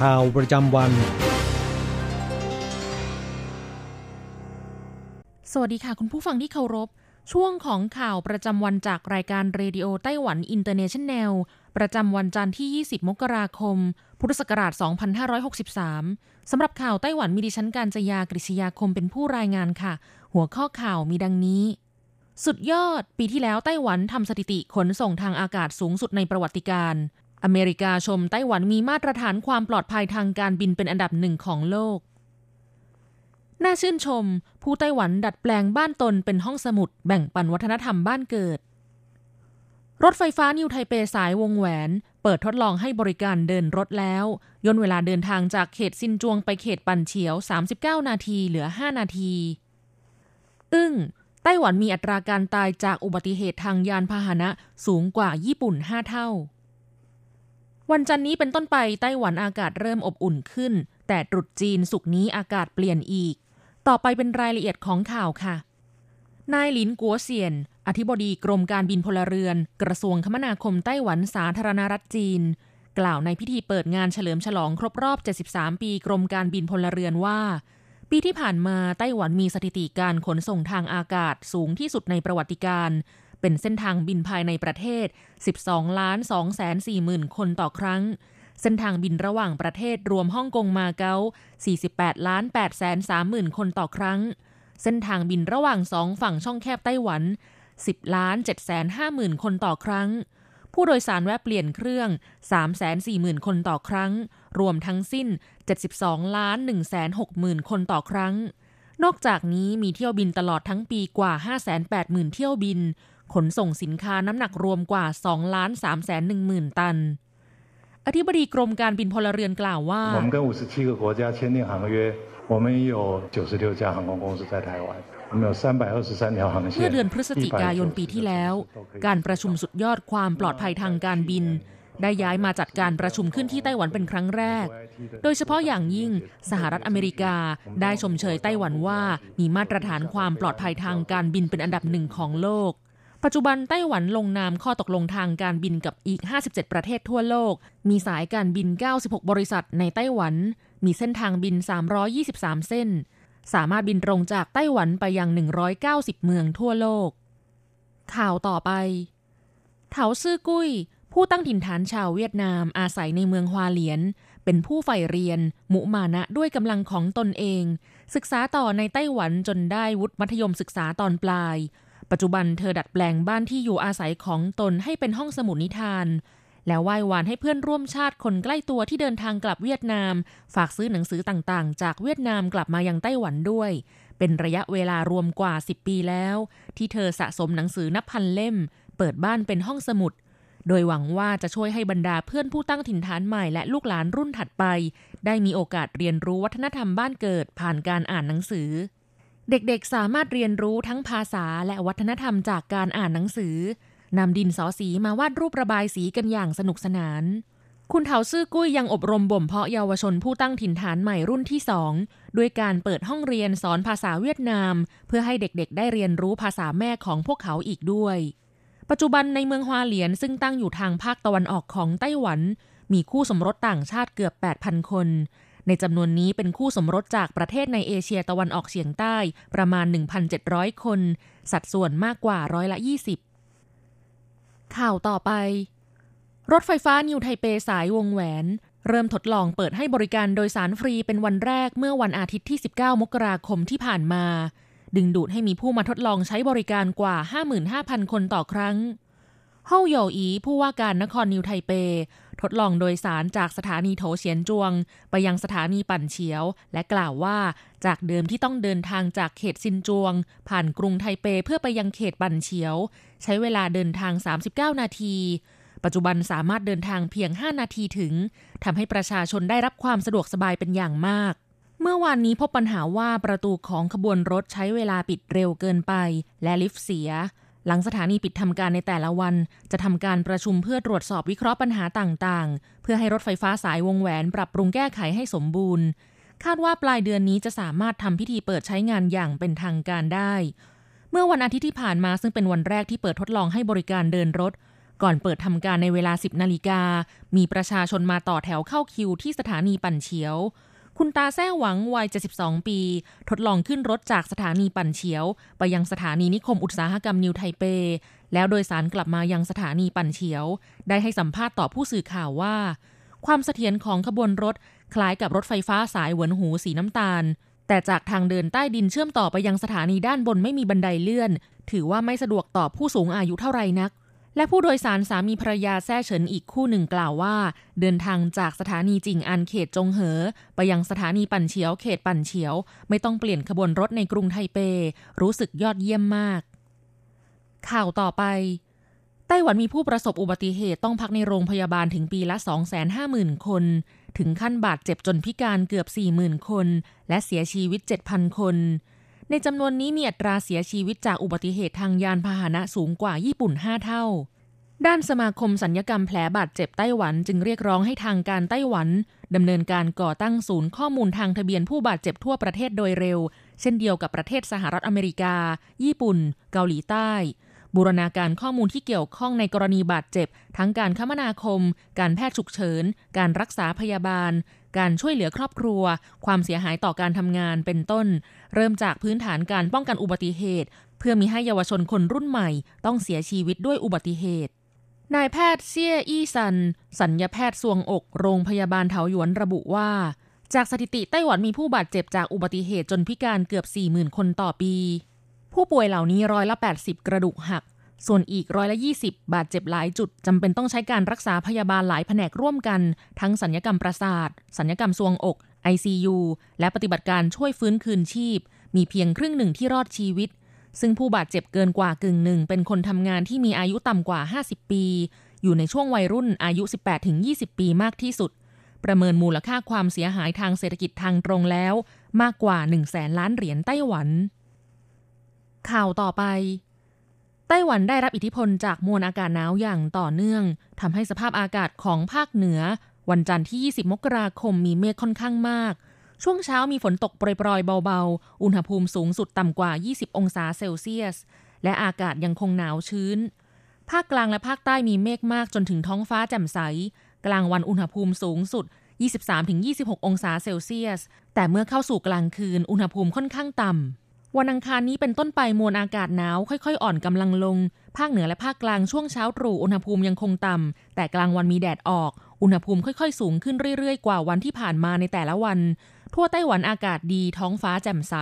ข่าวประจำวัน สวัสดีค่ะคุณผู้ฟังที่เคารพ ช่วงของข่าวประจำวันจากรายการเรดิโอไต้หวันอินเตอร์เนชันแนล ประจำวันจันทร์ที่ 20 มกราคม พุทธศักราช 2563 สำหรับข่าวไต้หวันมีดิฉันการจยากริชยาคมเป็นผู้รายงานค่ะ หัวข้อข่าวมีดังนี้สุดยอด ปีที่แล้วไต้หวันทำสถิติขนส่งทางอากาศสูงสุดในประวัติการ อเมริกาชมไต้หวันมีมาตรฐานความปลอดภัยทางการบินเป็นอันดับหนึ่งของโลก น่าชื่นชม ผู้ไต้หวันดัดแปลงบ้านตนเป็นห้องสมุดแบ่งปันวัฒนธรรมบ้านเกิด รถไฟฟ้านิวไทเปสายวงแหวน เปิดทดลองให้บริการเดินรถแล้ว ย่นเวลาเดินทางจากเขตซินจวงไปเขตปันเฉียว 39 นาทีเหลือ 5 นาที อึ้งไต้หวันมีอัตราการตายจากอุบัติเหตุทางยานพาหนะสูงกว่าญี่ปุ่น 5 เท่า วันจันนี้เป็นต้นไปไต้หวันอากาศเริ่มอบอุ่นขึ้น แต่ตรุษจีนสุกนี้อากาศเปลี่ยนอีก ต่อไปเป็นรายละเอียดของข่าวค่ะ นายหลินกัวเซียน อธิบดีกรมการบินพลเรือน กระทรวงคมนาคมไต้หวันสาธารณรัฐจีน กล่าวในพิธีเปิดงานเฉลิมฉลองครบรอบ 73 ปีกรมการบินพลเรือนว่า ปีที่ผ่านมาไต้หวันมีสถิติการขนส่งทางอากาศสูงที่สุดในประวัติการ เป็นเส้นทางบินภายในประเทศ 12ล้าน2แสน4หมื่นคนต่อครั้ง เส้นทางบินระหว่างประเทศรวมฮ่องกงมาเก๊า 48ล้าน8แสน3หมื่นคนต่อครั้ง เส้นทางบินระหว่างสองฝั่งช่องแคบไต้หวัน 10ล้าน7แสน5หมื่นคนต่อครั้ง ผู้โดยสารแวะเปลี่ยนเครื่อง 3 4 0 0 0 0 คนต่อครั้ง รวมทั้งสิ้น 72ล้าน1แสน6หมื่นคนต่อครั้งนอกจากนี้มีเที่ยวบินตลอดทั้งปีกว่า 580,000 เที่ยวบิน ขนส่งสินค้าน้ำหนักรวมกว่า2ล้าน3แสน1หมื่นตัน อธิบดีกรมการบินพลเรือนกล่าวว่า 我们跟五十七个国家签订航约，我们有九十六家航空公司在台湾，我们有三百二十三条航线。 เมื่อเดือนพฤศจิกายนปีที่แล้ว การประชุมสุดยอดความปลอดภัยทางการบิน ได้ย้ายมาจัดการประชุมขึ้นที่ไต้หวันเป็นครั้งแรก โดยเฉพาะอย่างยิ่งสหรัฐอเมริกาได้ชมเชยไต้หวันว่ามีมาตรฐานความปลอดภัยทางการบินเป็นอันดับหนึ่งของโลก ปัจจุบันไต้หวันลงนามข้อตกลงทางการบินกับอีก 57 ประเทศทั่วโลก มีสายการบิน 96 บริษัทในไต้หวัน มีเส้นทางบิน 323 เส้น สามารถบินตรงจากไต้หวันไปยัง 190 เมืองทั่วโลก ข่าวต่อไป เถาซื่อกุ้ย ผู้ตั้งถิ่นฐานชาวเวียดนามอาศัยในเมืองฮวาเหลียน เป็นผู้ใฝ่เรียน มุมานะด้วยกำลังของตนเอง ศึกษาต่อในไต้หวันจนได้วุฒิมัธยมศึกษาตอนปลาย ปัจจุบันเธอดัดแปลงบ้านที่อยู่อาศัยของตนให้เป็นห้องสมุดนิทาน แล้วไหว้วานให้เพื่อนร่วมชาติคนใกล้ตัวที่เดินทางกลับเวียดนาม ฝากซื้อหนังสือต่างๆ จากเวียดนามกลับมายังไต้หวันด้วย เป็นระยะเวลารวมกว่า 10 ปีแล้ว ที่เธอสะสมหนังสือนับพันเล่ม เปิดบ้านเป็นห้องสมุดโดยหวังว่าจะช่วยให้บรรดาเพื่อนผู้ตั้งถิ่นฐานใหม่และลูกหลานรุ่นถัดไป ได้มีโอกาสเรียนรู้วัฒนธรรมบ้านเกิดผ่านการอ่านหนังสือ เด็กๆ สามารถเรียนรู้ทั้งภาษาและวัฒนธรรมจากการอ่านหนังสือนำดินสอสีมาวาดรูประบายสีกันอย่างสนุกสนาน คุณเถาซื่อกุ้ยยังอบรมบ่มเพาะเยาวชนผู้ตั้งถิ่นฐานใหม่รุ่นที่สองด้วยการเปิดห้องเรียนสอนภาษาเวียดนาม เพื่อให้เด็กๆ ได้เรียนรู้ภาษาแม่ของพวกเขาอีกด้วย ปัจจุบันในเมืองฮวาเหลียนซึ่งตั้งอยู่ทางภาคตะวันออกของไต้หวัน มีคู่สมรสต่างชาติเกือบ 8,000 คน ในจำนวนนี้เป็นคู่สมรสจากประเทศในเอเชียตะวันออกเฉียงใต้ประมาณ 1,700 คน สัดส่วนมากกว่าร้อยละ 20 ข่าวต่อไป รถไฟฟ้านิวไทเปสายวงแหวน เริ่มทดลองเปิดให้บริการโดยสารฟรีเป็นวันแรกเมื่อวันอาทิตย์ที่ 19 มกราคมที่ผ่านมา ดึงดูดให้มีผู้มาทดลองใช้บริการกว่า 55,000 คนต่อครั้งเฮาโยอีผู้ว่าการนครนิวไทเป ทดลองโดยสารจากสถานีโถเฉียนจวง ไปยังสถานีปั่นเฉียว และกล่าวว่าจากเดิมที่ต้องเดินทางจากเขตซินจวง ผ่านกรุงไทเปเพื่อไปยังเขตปั่นเฉียว ใช้เวลาเดินทาง 39 นาที ปัจจุบันสามารถเดินทางเพียง 5 นาทีถึงทำให้ประชาชนได้รับความสะดวกสบายเป็นอย่างมากเมื่อวานนี้พบปัญหาว่าประตูของขบวนรถใช้เวลาปิดเร็วเกินไป และลิฟต์เสีย หลังสถานีปิดทำการในแต่ละวัน จะทำการประชุมเพื่อตรวจสอบวิเคราะห์ปัญหาต่างๆ เพื่อให้รถไฟฟ้าสายวงแหวนปรับปรุงแก้ไขให้สมบูรณ์ คาดว่าปลายเดือนนี้จะสามารถทำพิธีเปิดใช้งานอย่างเป็นทางการได้ เมื่อวันอาทิตย์ที่ผ่านมาซึ่งเป็นวันแรกที่เปิดทดลองให้บริการเดินรถ ก่อนเปิดทำการในเวลา 10นาฬิกามีประชาชนมาต่อแถวเข้าคิวที่สถานีปั่นเฉียว คุณตาแซ่หวังวัย 72 ปี ทดลองขึ้นรถจากสถานีปั่นเฉียว ไปยังสถานีนิคมอุตสาหกรรมนิวไทเป แล้วโดยสารกลับมายังสถานีปั่นเฉียว ได้ให้สัมภาษณ์ต่อผู้สื่อข่าวว่า ความเสถียรของขบวนรถ คล้ายกับรถไฟฟ้าสายเหวินหูสีน้ำตาล แต่จากทางเดินใต้ดินเชื่อมต่อไปยังสถานีด้านบนไม่มีบันไดเลื่อน ถือว่าไม่สะดวกต่อผู้สูงอายุเท่าไรนัก และผู้โดยสารสามีภรรยาแซ่เฉินอีกคู่หนึ่งกล่าวว่า เดินทางจากสถานีจิงอันเขตจงเหอ ไปยังสถานีปั่นเฉียวเขตปั่นเฉียว ไม่ต้องเปลี่ยนขบวนรถในกรุงไทเป รู้สึกยอดเยี่ยมมาก ข่าวต่อไปไต้หวันมีผู้ประสบอุบัติเหตุต้องพักในโรงพยาบาลถึงปีละ 250,000 คน ถึงขั้นบาดเจ็บจนพิการเกือบ 40,000 คน และเสียชีวิต 7,000 คน ในจำนวนนี้มีอัตราเสียชีวิตจากอุบัติเหตุทางยานพาหนะสูงกว่าญี่ปุ่น 5 เท่า ด้านสมาคมสัญญกรรมแผลบาดเจ็บไต้หวันจึงเรียกร้องให้ทางการไต้หวันดำเนินการก่อตั้งศูนย์ข้อมูลทางทะเบียนผู้บาดเจ็บทั่วประเทศโดยเร็ว เช่นเดียวกับประเทศสหรัฐอเมริกา ญี่ปุ่น เกาหลีใต้ บูรณาการข้อมูลที่เกี่ยวข้องในกรณีบาดเจ็บ ทั้งการคมนาคม การแพทย์ฉุกเฉิน การรักษาพยาบาล การช่วยเหลือครอบครัว ความเสียหายต่อการทำงานเป็นต้น เริ่มจากพื้นฐานการป้องกันอุบัติเหตุ เพื่อมีให้เยาวชนคนรุ่นใหม่ ต้องเสียชีวิตด้วยอุบัติเหตุนายแพทย์เซี่ยอี้ซัน สัญญาแพทย์สวงอกโรงพยาบาลเถาหยวนระบุว่า จากสถิติไต้หวันมีผู้บาดเจ็บจากอุบัติเหตุจนพิการเกือบ 40,000 คนต่อปี ผู้ป่วยเหล่านี้ร้อยละ 80 กระดูกหัก ส่วนอีกร้อยละ 20 บาดเจ็บหลายจุดจำเป็นต้องใช้การรักษาพยาบาลหลายแผนกร่วมกัน ทั้งสัญญกรรมประสาท สัญญกรรมซวงอก ICU และปฏิบัติการช่วยฟื้นคืนชีพ มีเพียงครึ่งหนึ่งที่รอดชีวิต ซึ่งผู้บาดเจ็บเกินกว่ากึ่งหนึ่ง เป็นคนทำงานที่มีอายุต่ำกว่า 50 ปี อยู่ในช่วงวัยรุ่นอายุ 18-20 ปีมากที่สุด ประเมินมูลค่าความเสียหายทางเศรษฐกิจทางตรงแล้ว มากกว่า1แสนล้านเหรียญไต้หวัน ข่าวต่อไป ต้หวันได้รับอิทธิพลจากมวลอากาศหนาวอย่างต่อเนื่องทำให้สภาพอากาศของภาคเหนือ วันจันทร์ที่ 20 มกราคมมีเมฆค่อนข้างมาก ช่วงเช้ามีฝนตกโปรยๆเบาๆ อุณหภูมิสูงสุดต่ำกว่า 20 องศาเซลเซียส และอากาศยังคงหนาวชื้น ภาคกลางและภาคใต้มีเมฆมากจนถึงท้องฟ้าแจ่มใส กลางวันอุณหภูมิสูงสุด 23-26 องศาเซลเซียส แต่เมื่อเข้าสู่กลางคืนอุณหภูมิค่อนข้างต่ำ วันอังคารนี้เป็นต้นไปมวลอากาศหนาวค่อยๆ อ่อนกำลังลง ภาคเหนือและภาคกลางช่วงเช้าตรู่อุณหภูมิยังคงต่ำ แต่กลางวันมีแดดออก อุณหภูมิค่อยๆ สูงขึ้นเรื่อยๆ กว่าวันที่ผ่านมาในแต่ละวัน ทั่วไต้หวันอากาศดีท้องฟ้าแจ่มใส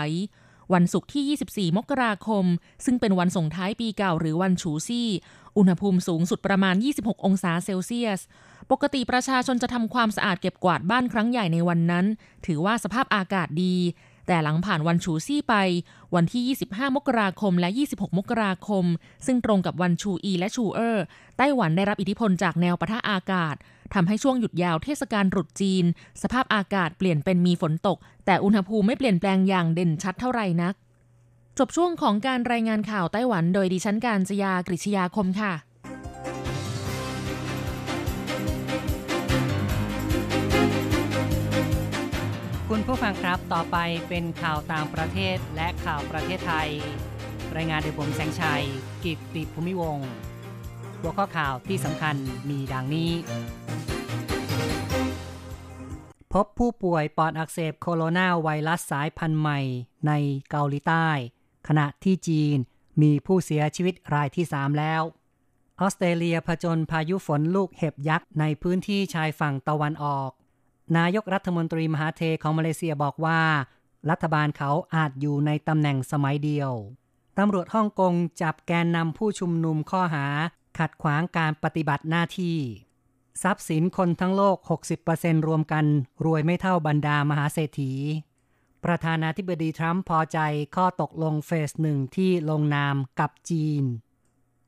วันศุกร์ที่ 24 มกราคม ซึ่งเป็นวันส่งท้ายปีเก่าหรือวันฉูซี่ อุณหภูมิสูงสุดประมาณ 26 องศาเซลเซียส ปกติประชาชนจะทำความสะอาดเก็บกวาดบ้านครั้งใหญ่ในวันนั้น ถือว่าสภาพอากาศดี แต่หลังผ่านวันฉูซี่ไป วันที่ 25 มกราคมและ 26 มกราคม ซึ่งตรงกับวันชูอีและชูเออร์ไต้หวันได้รับอิทธิพลจากแนวปะทะอากาศทำให้ช่วงหยุดยาวเทศกาลรุดจีน สภาพอากาศเปลี่ยนเป็นมีฝนตก แต่อุณหภูมิไม่เปลี่ยนแปลงอย่างเด่นชัดเท่าไหร่นัก จบช่วงของการรายงานข่าวไต้หวัน โดยดิฉันการจยากริชยาคมค่ะ คุณผู้ฟังครับต่อไปเป็นข่าวต่างประเทศและข่าวประเทศไทย รายงานโดยผมแสงชัย กิตติภูมิวงหัวข้อข่าวที่สำคัญมีดังนี้ พบผู้ป่วยปอดอักเสบโคโรนาไวรัสสายพันธุ์ใหม่ในเกาหลีใต้ ขณะที่จีนมีผู้เสียชีวิตรายที่ 3 แล้วออสเตรเลียผจญพายุฝนลูกเห็บยักษ์ในพื้นที่ชายฝั่งตะวันออก นายกรัฐมนตรีมหาเทของมาเลเซียบอกว่า รัฐบาลเขาอาจอยู่ในตำแหน่งสมัยเดียวตำรวจฮ่องกงจับแกนนำผู้ชุมนุมข้อหา ขัดขวางการปฏิบัติหน้าที่ ทรัพย์สินคนทั้งโลก 60%รวมกัน รวยไม่เท่าบรรดามหาเศรษฐี ประธานาธิบดีทรัมป์พอใจข้อตกลงเฟสหนึ่งที่ลงนามกับจีน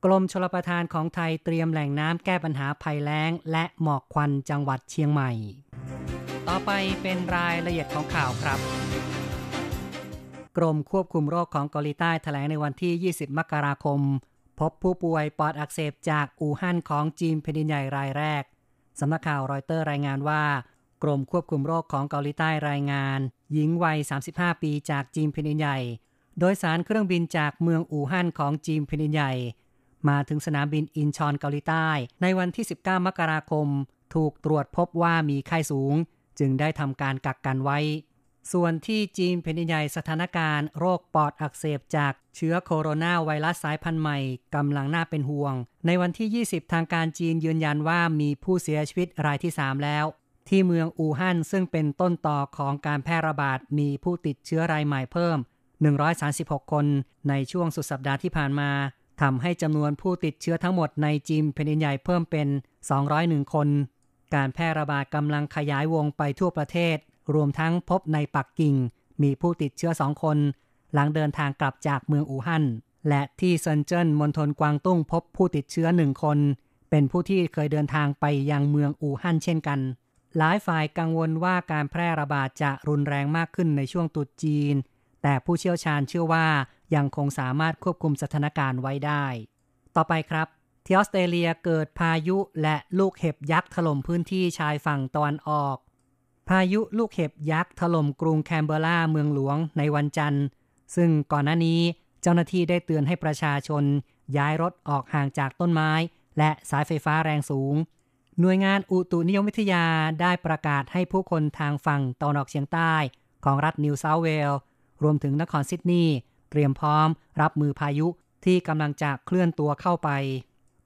กรมชลประทานของไทยเตรียมแหล่งน้ำแก้ปัญหาภัยแล้ง และหมอกควันจังหวัดเชียงใหม่ ต่อไปเป็นรายละเอียดของข่าวครับ กรมควบคุมโรคของเกาหลีใต้แถลงในวันที่ 20 มกราคม พบผู้ป่วยปอดอักเสบจากอู่ฮั่นของจีนแผ่นดินใหญ่รายแรก สำนักข่าวรอยเตอร์รายงานว่า กรมควบคุมโรคของเกาหลีใต้รายงาน หญิงวัย 35 ปีจากจีนแผ่นดินใหญ่ โดยสารเครื่องบินจากเมืองอู่ฮั่นของจีนแผ่นดินใหญ่ มาถึงสนามบินอินชอนเกาหลีใต้ ในวันที่ 19 มกราคม ถูกตรวจพบว่ามีไข้สูง จึงได้ทำการกักกันไว้ ส่วนที่จีนแผ่นดินใหญ่สถานการณ์โรคปอดอักเสบจากเชื้อโคโรนาไวรัสสายพันธุ์ใหม่กำลังน่าเป็นห่วง ในวันที่ 20 ทางการจีนยืนยันว่ามีผู้เสียชีวิตรายที่ 3 แล้ว ที่เมืองอู่ฮั่นซึ่งเป็นต้นต่อของการแพร่ระบาดมีผู้ติดเชื้อรายใหม่เพิ่ม 136 คน ในช่วงสุดสัปดาห์ที่ผ่านมาทำให้จำนวนผู้ติดเชื้อทั้งหมดในจีนแผ่นดินใหญ่เพิ่มเป็น 201 คน การแพร่ระบาดกำลังขยายวงไปทั่วประเทศ รวมทั้งพบในปักกิ่ง มีผู้ติดเชื้อสองคน หลังเดินทางกลับจากเมืองอู่ฮั่น และที่เซินเจิ้นมณฑลกวางตุ้งพบผู้ติดเชื้อหนึ่งคน เป็นผู้ที่เคยเดินทางไปยังเมืองอู่ฮั่นเช่นกัน หลายฝ่ายกังวลว่าการแพร่ระบาดจะรุนแรงมากขึ้นในช่วงตรุษจีน แต่ผู้เชี่ยวชาญเชื่อว่ายังคงสามารถควบคุมสถานการณ์ไว้ได้ ต่อไปครับ ที่ออสเตรเลียเกิดพายุและลูกเห็บยักษ์ถล่มพื้นที่ชายฝั่งตะวันออก พายุลูกเห็บยักษ์ถล่มกรุงแคนเบอราเมืองหลวงในวันจันทร์ ซึ่งก่อนหน้านี้เจ้าหน้าที่ได้เตือนให้ประชาชน ย้ายรถออกห่างจากต้นไม้ และสายไฟฟ้าแรงสูง หน่วยงานอุตุนิยมวิทยาได้ประกาศให้ผู้คนทางฝั่งตะวันออกเฉียงใต้ ของรัฐนิวเซาท์เวลส์รวมถึงนครซิดนีย์เตรียมพร้อม รับมือพายุที่กำลังจะเคลื่อนตัวเข้าไป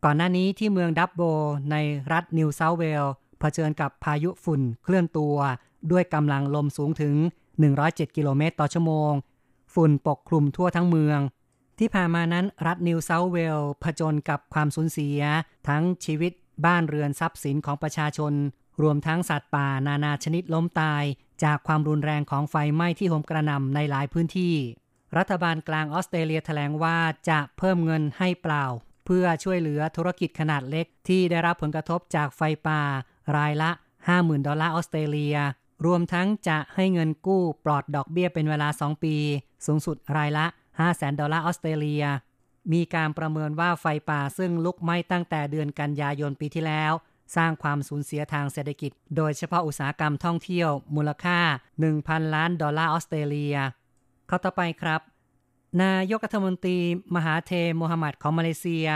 ก่อนหน้านี้ที่เมืองดับโบในรัฐนิวเซาท์เวลส์เผชิญกับพายุฝุ่นเคลื่อนตัว ด้วยกำลังลมสูงถึง 107 กิโลเมตรต่อชั่วโมง ฝุ่นปกคลุมทั่วทั้งเมือง ที่ผ่านมานั้นรัฐนิวเซาท์เวลส์ผจญกับความสูญเสีย ทั้งชีวิตบ้านเรือนทรัพย์สินของประชาชน รวมทั้งสัตว์ป่านานาชนิดล้มตาย จากความรุนแรงของไฟไหม้ที่โหมกระหน่ำในหลายพื้นที่ รัฐบาลกลางออสเตรเลียแถลงว่าจะเพิ่มเงินให้เปล่า เพื่อช่วยเหลือธุรกิจขนาดเล็ก ที่ได้รับผลกระทบจากไฟป่า รายละ 50,000 ดอลลาร์ออสเตรเลีย รวมทั้งจะให้เงินกู้ปลอดดอกเบี้ยเป็นเวลา 2 ปี สูงสุดรายละ 500,000 ดอลลาร์ออสเตรเลีย มีการประเมินว่าไฟป่าซึ่งลุกไหม้ตั้งแต่เดือนกันยายนปีที่แล้ว สร้างความสูญเสียทางเศรษฐกิจ โดยเฉพาะอุตสาหกรรมท่องเที่ยว มูลค่า 1,000 ล้านดอลลาร์ออสเตรเลียเข้าต่อไปครับ นายกรัฐมนตรีมหาเทโมฮัมหมัดของมาเลเซีย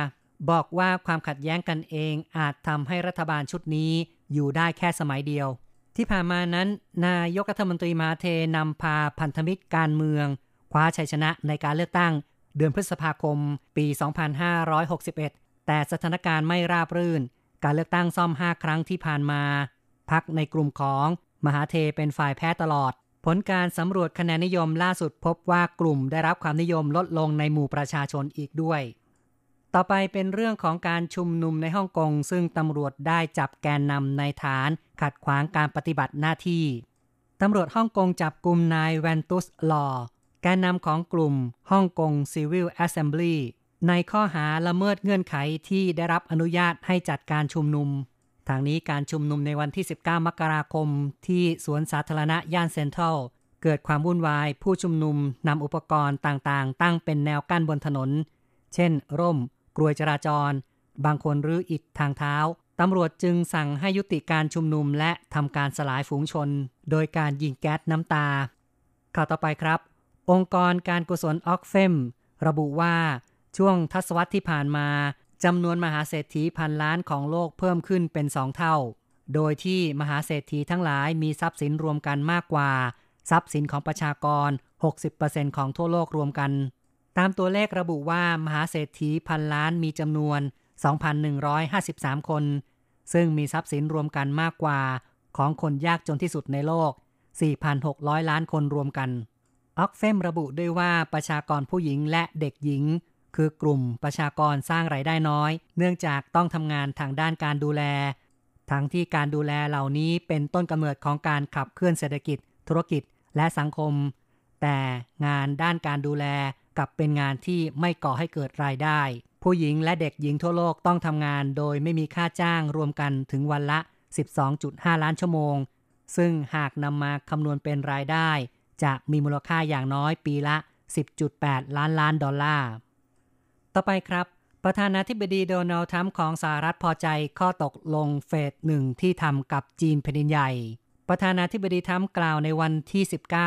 บอกว่าความขัดแย้งกันเองอาจทำให้รัฐบาลชุดนี้อยู่ได้แค่สมัยเดียว ที่ผ่านมานั้น นายกรัฐมนตรีมหาเทนำพาพันธมิตรการเมือง คว้าชัยชนะในการเลือกตั้ง เดือนพฤษภาคม ปี 2561 แต่สถานการณ์ไม่ราบรื่น การเลือกตั้งซ่อม 5 ครั้งที่ผ่านมา พักในกลุ่มของมหาเทเป็นฝ่ายแพ้ตลอด ผลการสำรวจคะแนนนิยมล่าสุดพบว่ากลุ่มได้รับความนิยมลดลงในหมู่ประชาชนอีกด้วย ต่อไปเป็นเรื่องของการชุมนุมในฮ่องกง ซึ่งตำรวจได้จับแกนนำในฐาน ขัดขวางการปฏิบัติหน้าที่ ตำรวจฮ่องกงจับกลุ่มนายแวนตุสลอแกนนำของกลุ่มฮ่องกง Civil Assembly ในข้อหาละเมิดเงื่อนไขที่ได้รับอนุญาตให้จัดการชุมนุม ทางนี้การชุมนุมในวันที่ 19 มกราคม ที่สวนสาธารณะย่านเซ็นทรัล เกิดความวุ่นวาย ผู้ชุมนุมนำอุปกรณ์ต่างๆ ตั้งเป็นแนวกั้นบนถนน เช่น ร่ม กลวยจราจร บางคนรื้ออิฐทางเท้า ตำรวจจึงสั่งให้ยุติการชุมนุมและทำการสลายฝูงชน โดยการยิงแก๊สน้ำตา ข่าวต่อไปครับ องค์กรการกุศลออกเฟมระบุว่าช่วงทศวรรษที่ผ่านมา จำนวนมหาเศรษฐีพันล้านของโลกเพิ่มขึ้นเป็นสองเท่า โดยที่มหาเศรษฐีทั้งหลายมีทรัพย์สินรวมกันมากกว่า ทรัพย์สินของประชากร 60%ของทั่วโลกรวมกัน ตามตัวเลขระบุว่ามหาเศรษฐีพันล้านมีจำนวน 2,153 คน ซึ่งมีทรัพย์สินรวมกันมากกว่า ของคนยากจนที่สุดในโลก 4,600 ล้านคนรวมกันออกเฟมระบุด้วยว่าประชากรผู้หญิงและเด็กหญิง คือกลุ่มประชากรสร้างไรายได้น้อย เนื่องจากต้องทำงานทางด้านการดูแล ทั้งที่การดูแลเหล่านี้เป็นต้นกำเนิดของการขับเคลื่อนเศรษฐกิจ ธุรกิจและสังคม แต่งานด้านการดูแลกับเป็นงานที่ไม่ก่อให้เกิดรายได้ ผู้หญิงและเด็กหญิงทั่วโลกต้องทำงานโดยไม่มีค่าจ้างรวมกันถึงวันละ 12.5 ล้านชั่วโมง ซึ่งหากนำมาคำนวณเป็นรายได้ จะมีมูลค่าอย่างน้อยปีละ 10.8 ล้านล้านดอลลาร์ ต่อไปครับ ประธานาธิบดีโดนัลด์ทรัมป์ของสหรัฐพอใจข้อตกลงเฟสหนึ่งที่ทำกับจีนแผ่นดินใหญ่ ประธานาธิบดีทรัมป์กล่าวในวันที่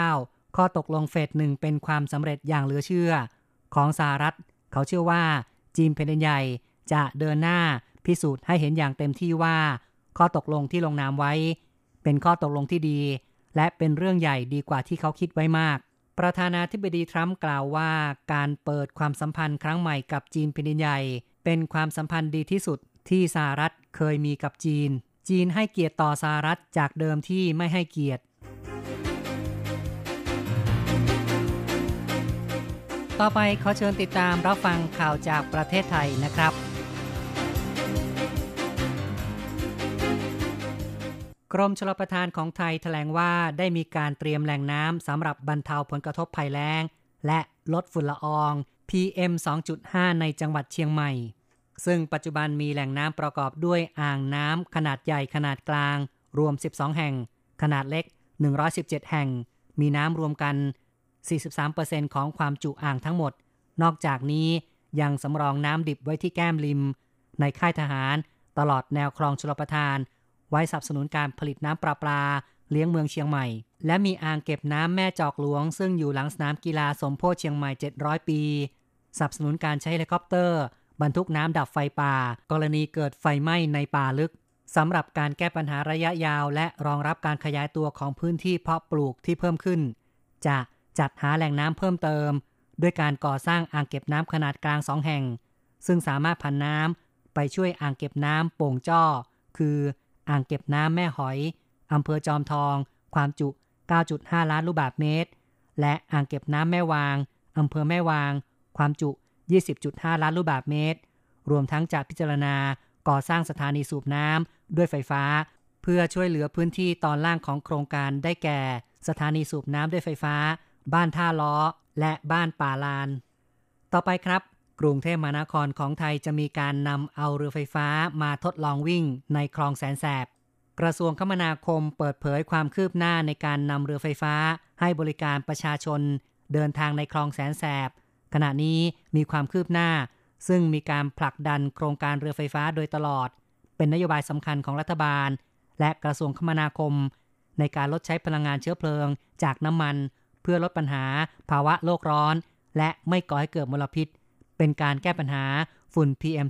19 ข้อตกลงเฟสหนึ่งเป็นความสำเร็จอย่างเหลือเชื่อ ของสหรัฐ เขาเชื่อว่า จีนแผ่นดินใหญ่จะเดินหน้าพิสูจน์ให้เห็นอย่างเต็มที่ว่า ข้อตกลงที่ลงนามไว้ เป็นข้อตกลงที่ดี และเป็นเรื่องใหญ่ดีกว่าที่เขาคิดไว้มาก ประธานาธิบดีทรัมป์กล่าวว่าการเปิดความสัมพันธ์ครั้งใหม่กับจีนแผ่นดินใหญ่ เป็นความสัมพันธ์ดีที่สุดที่สหรัฐเคยมีกับจีน จีนให้เกียรติต่อสหรัฐจากเดิมที่ไม่ให้เกียรติ ต่อไปขอเชิญติดตามรับฟังข่าวจากประเทศไทยนะครับ กรมชลประทานของไทยแถลงว่าได้มีการเตรียมแหล่งน้ำสำหรับบรรเทาผลกระทบภัยแล้ง และลดฝุ่นละออง PM 2.5 ในจังหวัดเชียงใหม่ ซึ่งปัจจุบันมีแหล่งน้ำประกอบด้วยอ่างน้ำขนาดใหญ่ขนาดกลาง รวม 12 แห่ง ขนาดเล็ก 117 แห่ง มีน้ำรวมกัน 43%ของความจุอ่างทั้งหมด นอกจากนี้ยังสำรองน้ำดิบไว้ที่แก้มริม ในค่ายทหาร ตลอดแนวคลองชลประทาน ไว้สนับสนุนการผลิตน้ำประปาเลี้ยงเมืองเชียงใหม่ และมีอ่างเก็บน้ำแม่จอกหลวง ซึ่งอยู่หลังสนามกีฬาสมโพธิเชียงใหม่ 700 ปีสนับสนุนการใช้เฮลิคอปเตอร์ บรรทุกน้ำดับไฟป่า กรณีเกิดไฟไหม้ในป่าลึกสำหรับการแก้ปัญหาระยะยาว และรองรับการขยายตัวของพื้นที่เพาะปลูกที่เพิ่มขึ้น จะจัดหาแหล่งน้ำเพิ่มเติม ด้วยการก่อสร้างอ่างเก็บน้ำขนาดกลางสองแห่ง ซึ่งสามารถพันน้ำไปช่วยอ่างเก็บน้ำโป่งจ้อ คือ อ่างเก็บน้ำแม่หอยอำเภอจอมทอง ความจุ 9.5 ล้านลูกบาศก์เมตร และอ่างเก็บน้ำแม่วางอำเภอแม่วาง ความจุ 20.5 ล้านลูกบาศก์เมตร รวมทั้งจะพิจารณาก่อสร้างสถานีสูบน้ำด้วยไฟฟ้า เพื่อช่วยเหลือพื้นที่ตอนล่างของโครงการได้แก่ สถานีสูบน้ำด้วยไฟฟ้า บ้านท่าล้อ และบ้านป่าลาน ต่อไปครับ กรุงเทพมหานครของไทยจะมีการนำเอาเรือไฟฟ้ามาทดลองวิ่งในคลองแสนแสบ กระทรวงคมนาคมเปิดเผยความคืบหน้าในการนำเรือไฟฟ้า ให้บริการประชาชน เดินทางในคลองแสนแสบ ขณะนี้มีความคืบหน้า ซึ่งมีการผลักดันโครงการเรือไฟฟ้าโดยตลอด เป็นนโยบายสำคัญของรัฐบาล และกระทรวงคมนาคม ในการลดใช้พลังงานเชื้อเพลิง จากน้ำมัน เพื่อลดปัญหาภาวะโลกร้อน และไม่ก่อให้เกิดมลพิษ เป็นการแก้ปัญหาฝุ่น PM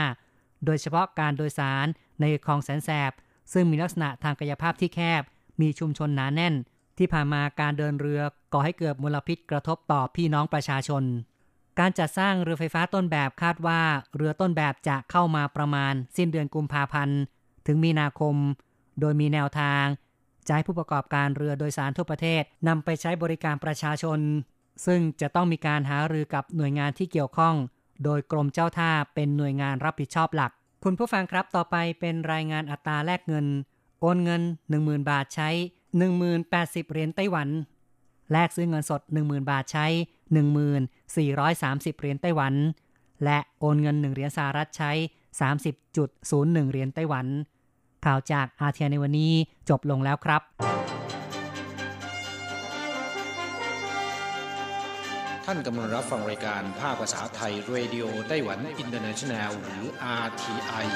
2.5 โดยเฉพาะการโดยสารในคลองแสนแสบ ซึ่งมีลักษณะทางกายภาพที่แคบ มีชุมชนหนาแน่น ที่ผ่านมาการเดินเรือก่อให้เกิดมลพิษกระทบต่อพี่น้องประชาชน การจัดสร้างเรือไฟฟ้าต้นแบบคาดว่าเรือต้นแบบจะเข้ามาประมาณ สิ้นเดือนกุมภาพันธ์ถึงมีนาคม โดยมีแนวทางจะให้ผู้ประกอบการเรือโดยสารทั่วประเทศนำไปใช้บริการประชาชน ซึ่งจะต้องมีการหารือกับหน่วยงานที่เกี่ยวข้อง โดยกรมเจ้าท่าเป็นหน่วยงานรับผิดชอบหลัก คุณผู้ฟังครับต่อไปเป็นรายงานอัตราแลกเงิน โอนเงิน 10,000 บาทใช้ 1080 เหรียญไต้หวัน แลกซื้อเงินสด 10,000 บาทใช้ 1430 เหรียญไต้หวัน และโอนเงิน 1 เหรียญสหรัฐใช้ 30.01 เหรียญไต้หวัน ข่าวจาก RTI ในวันนี้จบลงแล้วครับ ท่านกำลังรับฟังรายการภาคภาษาไทยเรดิโอไต้หวันอินเตอร์เนชันแนลหรือ RTI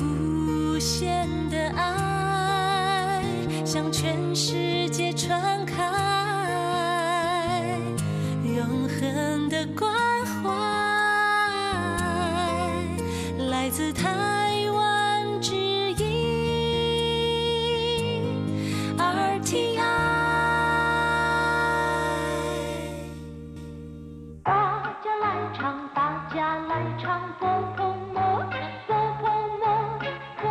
无限的爱向全世界传开，永恒的关 台湾之音 RTI。大家来唱，大家来唱，波波摩，波波摩，波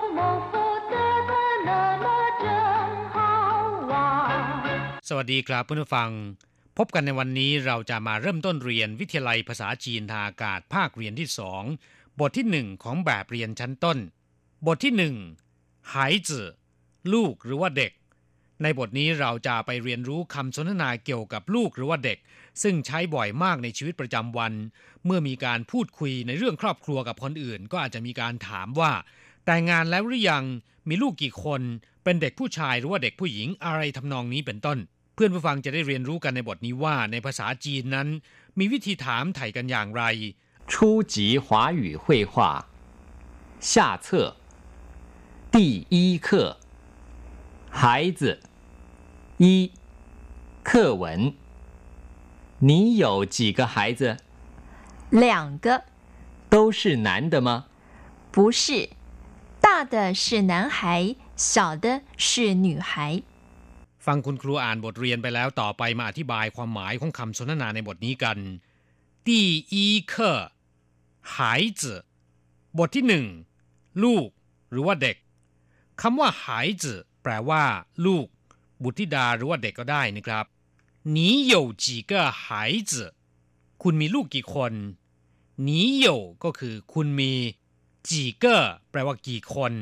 波摩佛得的那么真好啊！สวัสดีครับเพื่อนผู้ฟังพบกันในวันนี้เราจะมาเริ่มต้นเรียนวิทยาลัยภาษาจีนทางอากาศภาคเรียนที่สอง บทที่หนึ่งของแบบเรียนชั้นต้น บทที่หนึ่งหายจื่อลูกหรือว่าเด็ก ในบทนี้เราจะไปเรียนรู้คำสนทนาเกี่ยวกับลูกหรือว่าเด็ก ซึ่งใช้บ่อยมากในชีวิตประจำวัน เมื่อมีการพูดคุยในเรื่องครอบครัวกับคนอื่น ก็อาจจะมีการถามว่า แต่งงานแล้วหรือยังมีลูกกี่คน เป็นเด็กผู้ชายหรือว่าเด็กผู้หญิงอะไรทำนองนี้เป็นต้น เพื่อนผู้ฟังจะได้เรียนรู้กันในบทนี้ว่า ในภาษาจีนนั้น มีวิธีถามไถ่กันอย่างไร 初级华语绘画下册第一课孩子一课文你有几个孩子？两个，都是男的吗？不是，大的是男孩，小的是女孩。 ฟังคุณครูอ่านบทเรียนไปแล้วต่อไปมาอธิบายความหมายของคำสนทนาในบทนี้กัน第一课 孩子บทที่หนึ่งลูก หรือว่าเด็กคำว่า孩子แปลว่า ลูก บุตรธิดาหรือว่าเด็กก็ได้นะครับ你有几个孩子คุณมีลูกกี่คน你有ก็คือ คุณมี几个แปลว่ากี่คน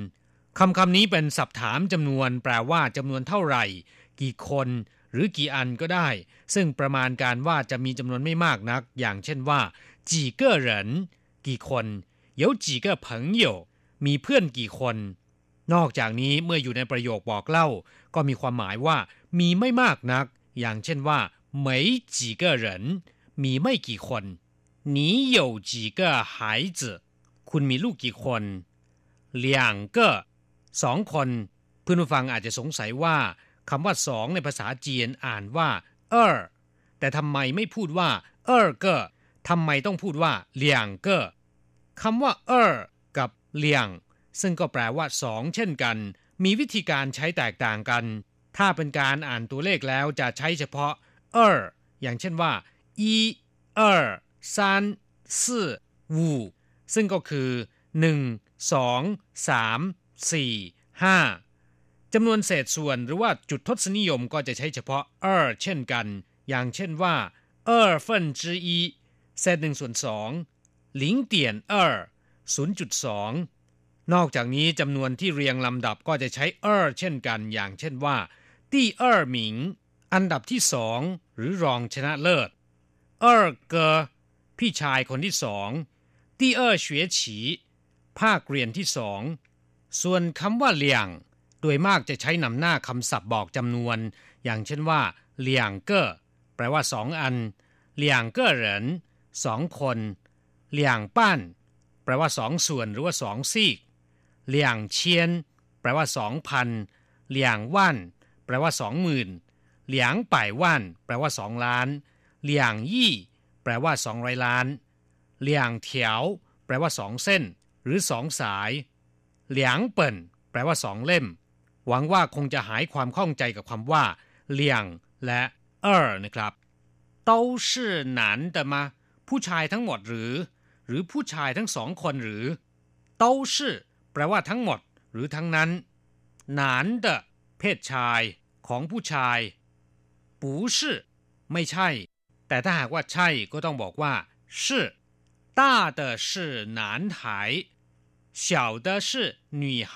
คำคำนี้เป็นศัพท์ถามจำนวน แปลว่าจำนวนเท่าไหร่ กี่คน หรือกี่อันก็ได้ ซึ่งประมาณการว่าจะมีจำนวนไม่มากนัก อย่างเช่นว่า几个人 กี่คน有几个朋友มีเพื่อนกี่คน นอกจากนี้เมื่ออยู่ในประโยคบอกเล่า ก็มีความหมายว่า มีไม่มากนัก อย่างเช่นว่า没几个人มีไม่กี่คน你有几个孩子คุณมีลูกกี่คน两个สองคน เพื่อนผู้ฟังอาจจะสงสัยว่าคำว่าสองในภาษาจีนอ่านว่าเออแต่ทำไมไม่พูดว่าเออเกอ ทำไมต้องพูดว่าเลียงเก้อคำว่าเออกับเลียง ซึ่งก็แปลว่าสองเช่นกัน มีวิธีการใช้แตกต่างกัน ถ้าเป็นการอ่านตัวเลขแล้วจะใช้เฉพาะเอออย่างเช่นว่าอีเออซานสี่วูซึ่งก็คือหนึ่งสองสามสี่ห้าจำนวนเศษส่วนหรือว่าจุดทศนิยมก็จะใช้เฉพาะเออเช่นกัน อย่างเช่นว่าเออเฟินจี เศษหนึ่งส่วนสองหลิงเตียนเออศูนย์จุดสองนอกจากนี้จำนวนที่เรียงลำดับก็จะใช้เออเช่นกันอย่างเช่นว่าที่เออหมิง อันดับที่สองหรือรองชนะเลิศเออเกอพี่ชายคนที่สองที่เออเฉวียฉีภาคเรียนที่สองส่วนคำว่าเลี่ยง โดยมากจะใช้นำหน้าคำศัพท์บอกจำนวน อย่างเช่นว่าเลี่ยงเก้อแปลว่าสองอันเลี่ยงเก้อเหริน สองคนเลี่ยงป้านแปลว่าสองส่วนหรือว่าสองซีกเลี่ยงเชียน แปลว่าสองพันเลี่ยงว่านแปลว่าสองหมื่นเลี่ยงป่ายว่านแปลว่าสองล้านเลี่ยงยี่ แปลว่าสองร้อยล้านเลี่ยงเถียวแปลว่าสองเส้น หรือสองสาย เหลียงเปิ่นแปลว่าสองเล่ม หวังว่าคงจะหายความข้องใจกับคำว่าเลี่ยงและเออนะครับ都是男的吗 ผู้ชายทั้งหมดหรือ หรือผู้ชายทั้งสองคนหรือ都是แปลว่าทั้งหมด หรือทั้งนั้นหนาน的เพศชาย ของผู้ชาย不是ไม่ใช่ แต่ถ้าหากว่าใช่ก็ต้องบอกว่า是大的是男孩小的是女孩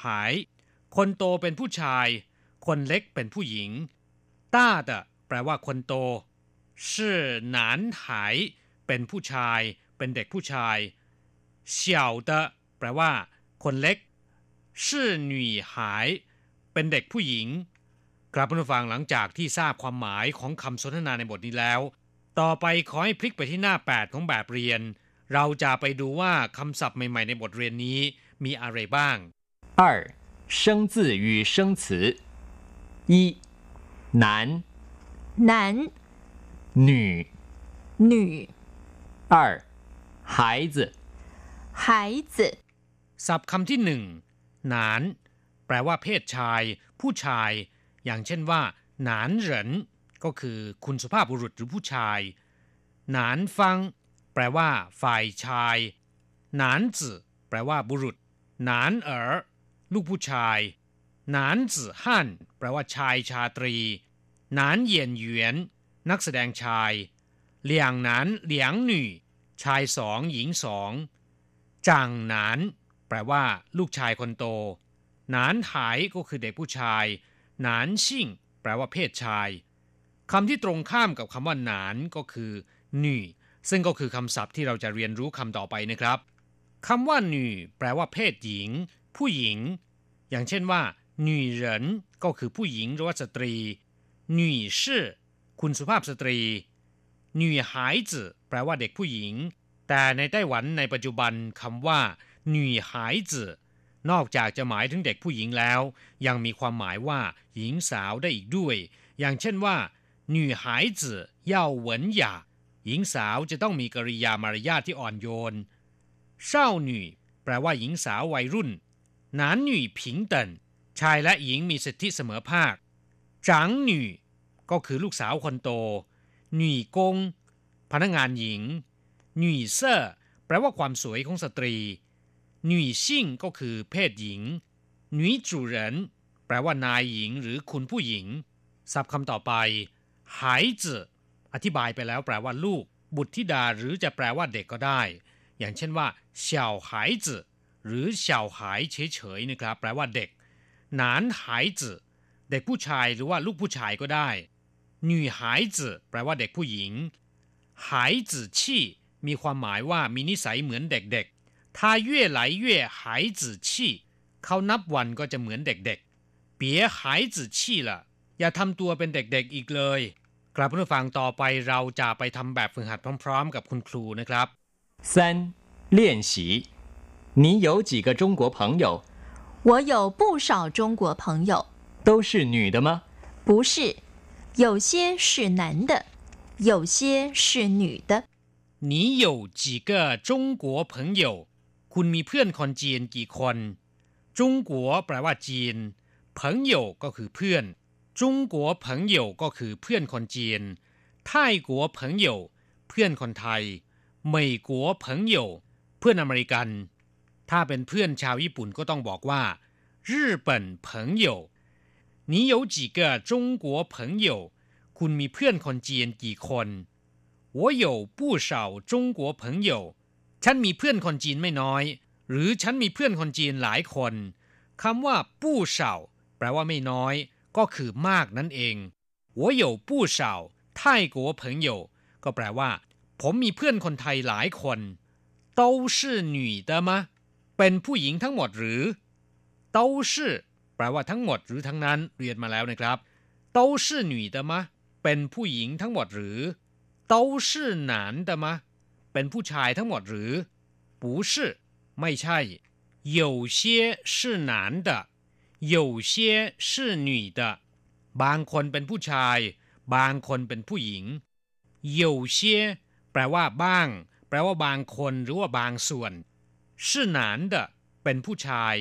คนโตเป็นผู้ชาย คนเล็กเป็นผู้หญิง大的แปลว่าคนโต是男孩 เป็นผู้ชาย เป็นเด็กผู้ชาย小的แปลว่า คนเล็ก是女孩เป็นเด็กผู้หญิง ครับผู้ฟังหลังจากที่ทราบความหมายของคำสนทนาในบทนี้แล้ว ต่อไปขอให้พลิกไปที่หน้า 8 ของแบบเรียน เราจะไปดูว่าคำศัพท์ใหม่ ๆ ในบทเรียนนี้มีอะไรบ้าง 二生字与生词一男男女女 二孩子孩子 ศัพท์คำที่หนึ่งหนาน แปลว่าเพศชาย ผู้ชาย อย่างเช่นว่า หนานเหรินก็คือคุณสุภาพบุรุษหรือผู้ชาย หนานฟัง แปลว่า ฝ่ายชาย หนานจื่อแปลว่าบุรุษ หนานเอ๋อลูกผู้ชาย หนานจื่อฮั่นแปลว่าชายชาตรี หนานเหยียนหยวนนักแสดงชาย เหลียงหนานเหลียงหน่ชายสองหญิงสองจางหนาน แปลว่า ลูกชายคนโต หนานหายก็คือเด็กผู้ชาย หนานชิ่ง แปลว่าเพศชายคำที่ตรงข้ามกับคำว่าหนานก็คือหน่ซึ่งก็คือคำศัพท์ที่เราจะเรียนรู้คำต่อไปนะครับคำว่าหน่แปลว่าเพศหญิง ผู้หญิง อย่างเช่นว่าหนุ่ยเหรินก็คือผู้หญิงหรือว่าสตรีหนุ่ยชื่อคุณสุภาพสตรี หนุ่ยหายจื่อแปลว่าเด็กผู้หญิง แต่ในไต้หวันในปัจจุบันคำว่าหนุ่ยหายจื่อนอกจากจะหมายถึงเด็กผู้หญิงแล้ว ยังมีความหมายว่าหญิงสาวได้อีกด้วย อย่างเช่นว่าหนุ่ยหายจื่อย่าหญิงสาวจะต้องมีกริยามารยาทที่อ่อนโยน少女แปลว่าหญิงสาววัยรุ่น男女平等ชายและหญิงมีสิทธิเสมอภาค长女ก็คือลูกสาวคนโต หนุ่ยกง พนักงานหญิงหนุ่ยเซ่อแปลว่าความสวยของสตรีหนุ่ยซิ่งก็คือเพศหญิงหนุ่ยจูเหรินแปลว่านายหญิงหรือคุณผู้หญิงศัพท์คำต่อไปหายจือธิบายไปแล้วแปลว่าลูก บุตรธิดาหรือจะแปลว่าเด็กก็ได้ อย่างเช่นว่าเฉาหายจืหรือเฉาหายเฉยๆนะครับแปลว่าเด็ก หนานหายจืเด็กผู้ชายหรือว่าลูกผู้ชายก็ได้ หน่หายจืแปลว่าเด็กผู้หญิงหายจืชี่มีความหมายว่ามีนิสัยเหมือนเด็กๆ他越来越孩子气เขานับวันก็จะเหมือนเด็กๆ别孩子气了อย่าทำตัวเป็นเด็กๆอีกเลยกลับมาฟังต่อไปเราจะไปทำแบบฝึกหัดพร้อมๆกับคุณครูนะครับ三练习你有几个中国朋友我有不少中国朋友都是女的吗不是 有些是男的，有些是女的。你有几个中国朋友？คุณมีเพื่อนคนจีนกี่คนจงกัวแปลว่าจีน朋友ก็คือเพื่อนจงกัว朋友ก็คือเพื่อนคนจีนไทยกัว朋友เพื่อนคนไทยเมยกัว朋友เพื่อนอเมริกัน ถ้าเป็นเพื่อนชาวญี่ปุ่นก็ต้องบอกว่า日本朋友 你有几个中国朋友คุณมีเพื่อนคนจีนกี่คน我有不少中国朋友ฉันมีเพื่อนคนจีนไม่น้อย หรือฉันมีเพื่อนคนจีนหลายคนคำว่าผู้เฉาแปลว่าไม่น้อย ก็คือมากนั่นเอง我有不少泰国朋友ก็แปลว่า ผมมีเพื่อนคนไทยหลายคน都是女的吗เป็นผู้หญิงทั้งหมดหรือ都是 แปลว่าทั้งหมดหรือทั้งนั้นเรียนมาแล้วนะครับ都是女的吗เป็นผู้หญิงทั้งหมดหรือ都是男的吗เป็นผู้ชายทั้งหมดหรือ不是ไม่ใช่有些是男的有些是女的บางคนเป็นผู้ชาย บางคนเป็นผู้หญิง有些แปลว่าบ้าง แปลว่าบางคนหรือว่าบางส่วน是男的เป็นผู้ชาย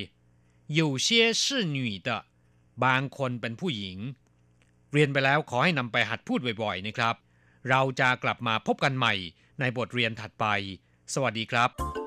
อยู่เชี่ยชื่อหนุ่เตะบางคนเป็นผู้หญิง เรียนไปแล้วขอให้นำไปหัดพูดบ่อยๆนะครับ เราจะกลับมาพบกันใหม่ในบทเรียนถัดไป สวัสดีครับ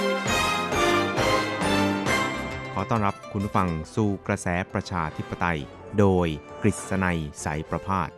อต้อนรับคุณผู้ฟังสู่กระแสประชาธิปไตย โดยกฤษณัยสายประพาส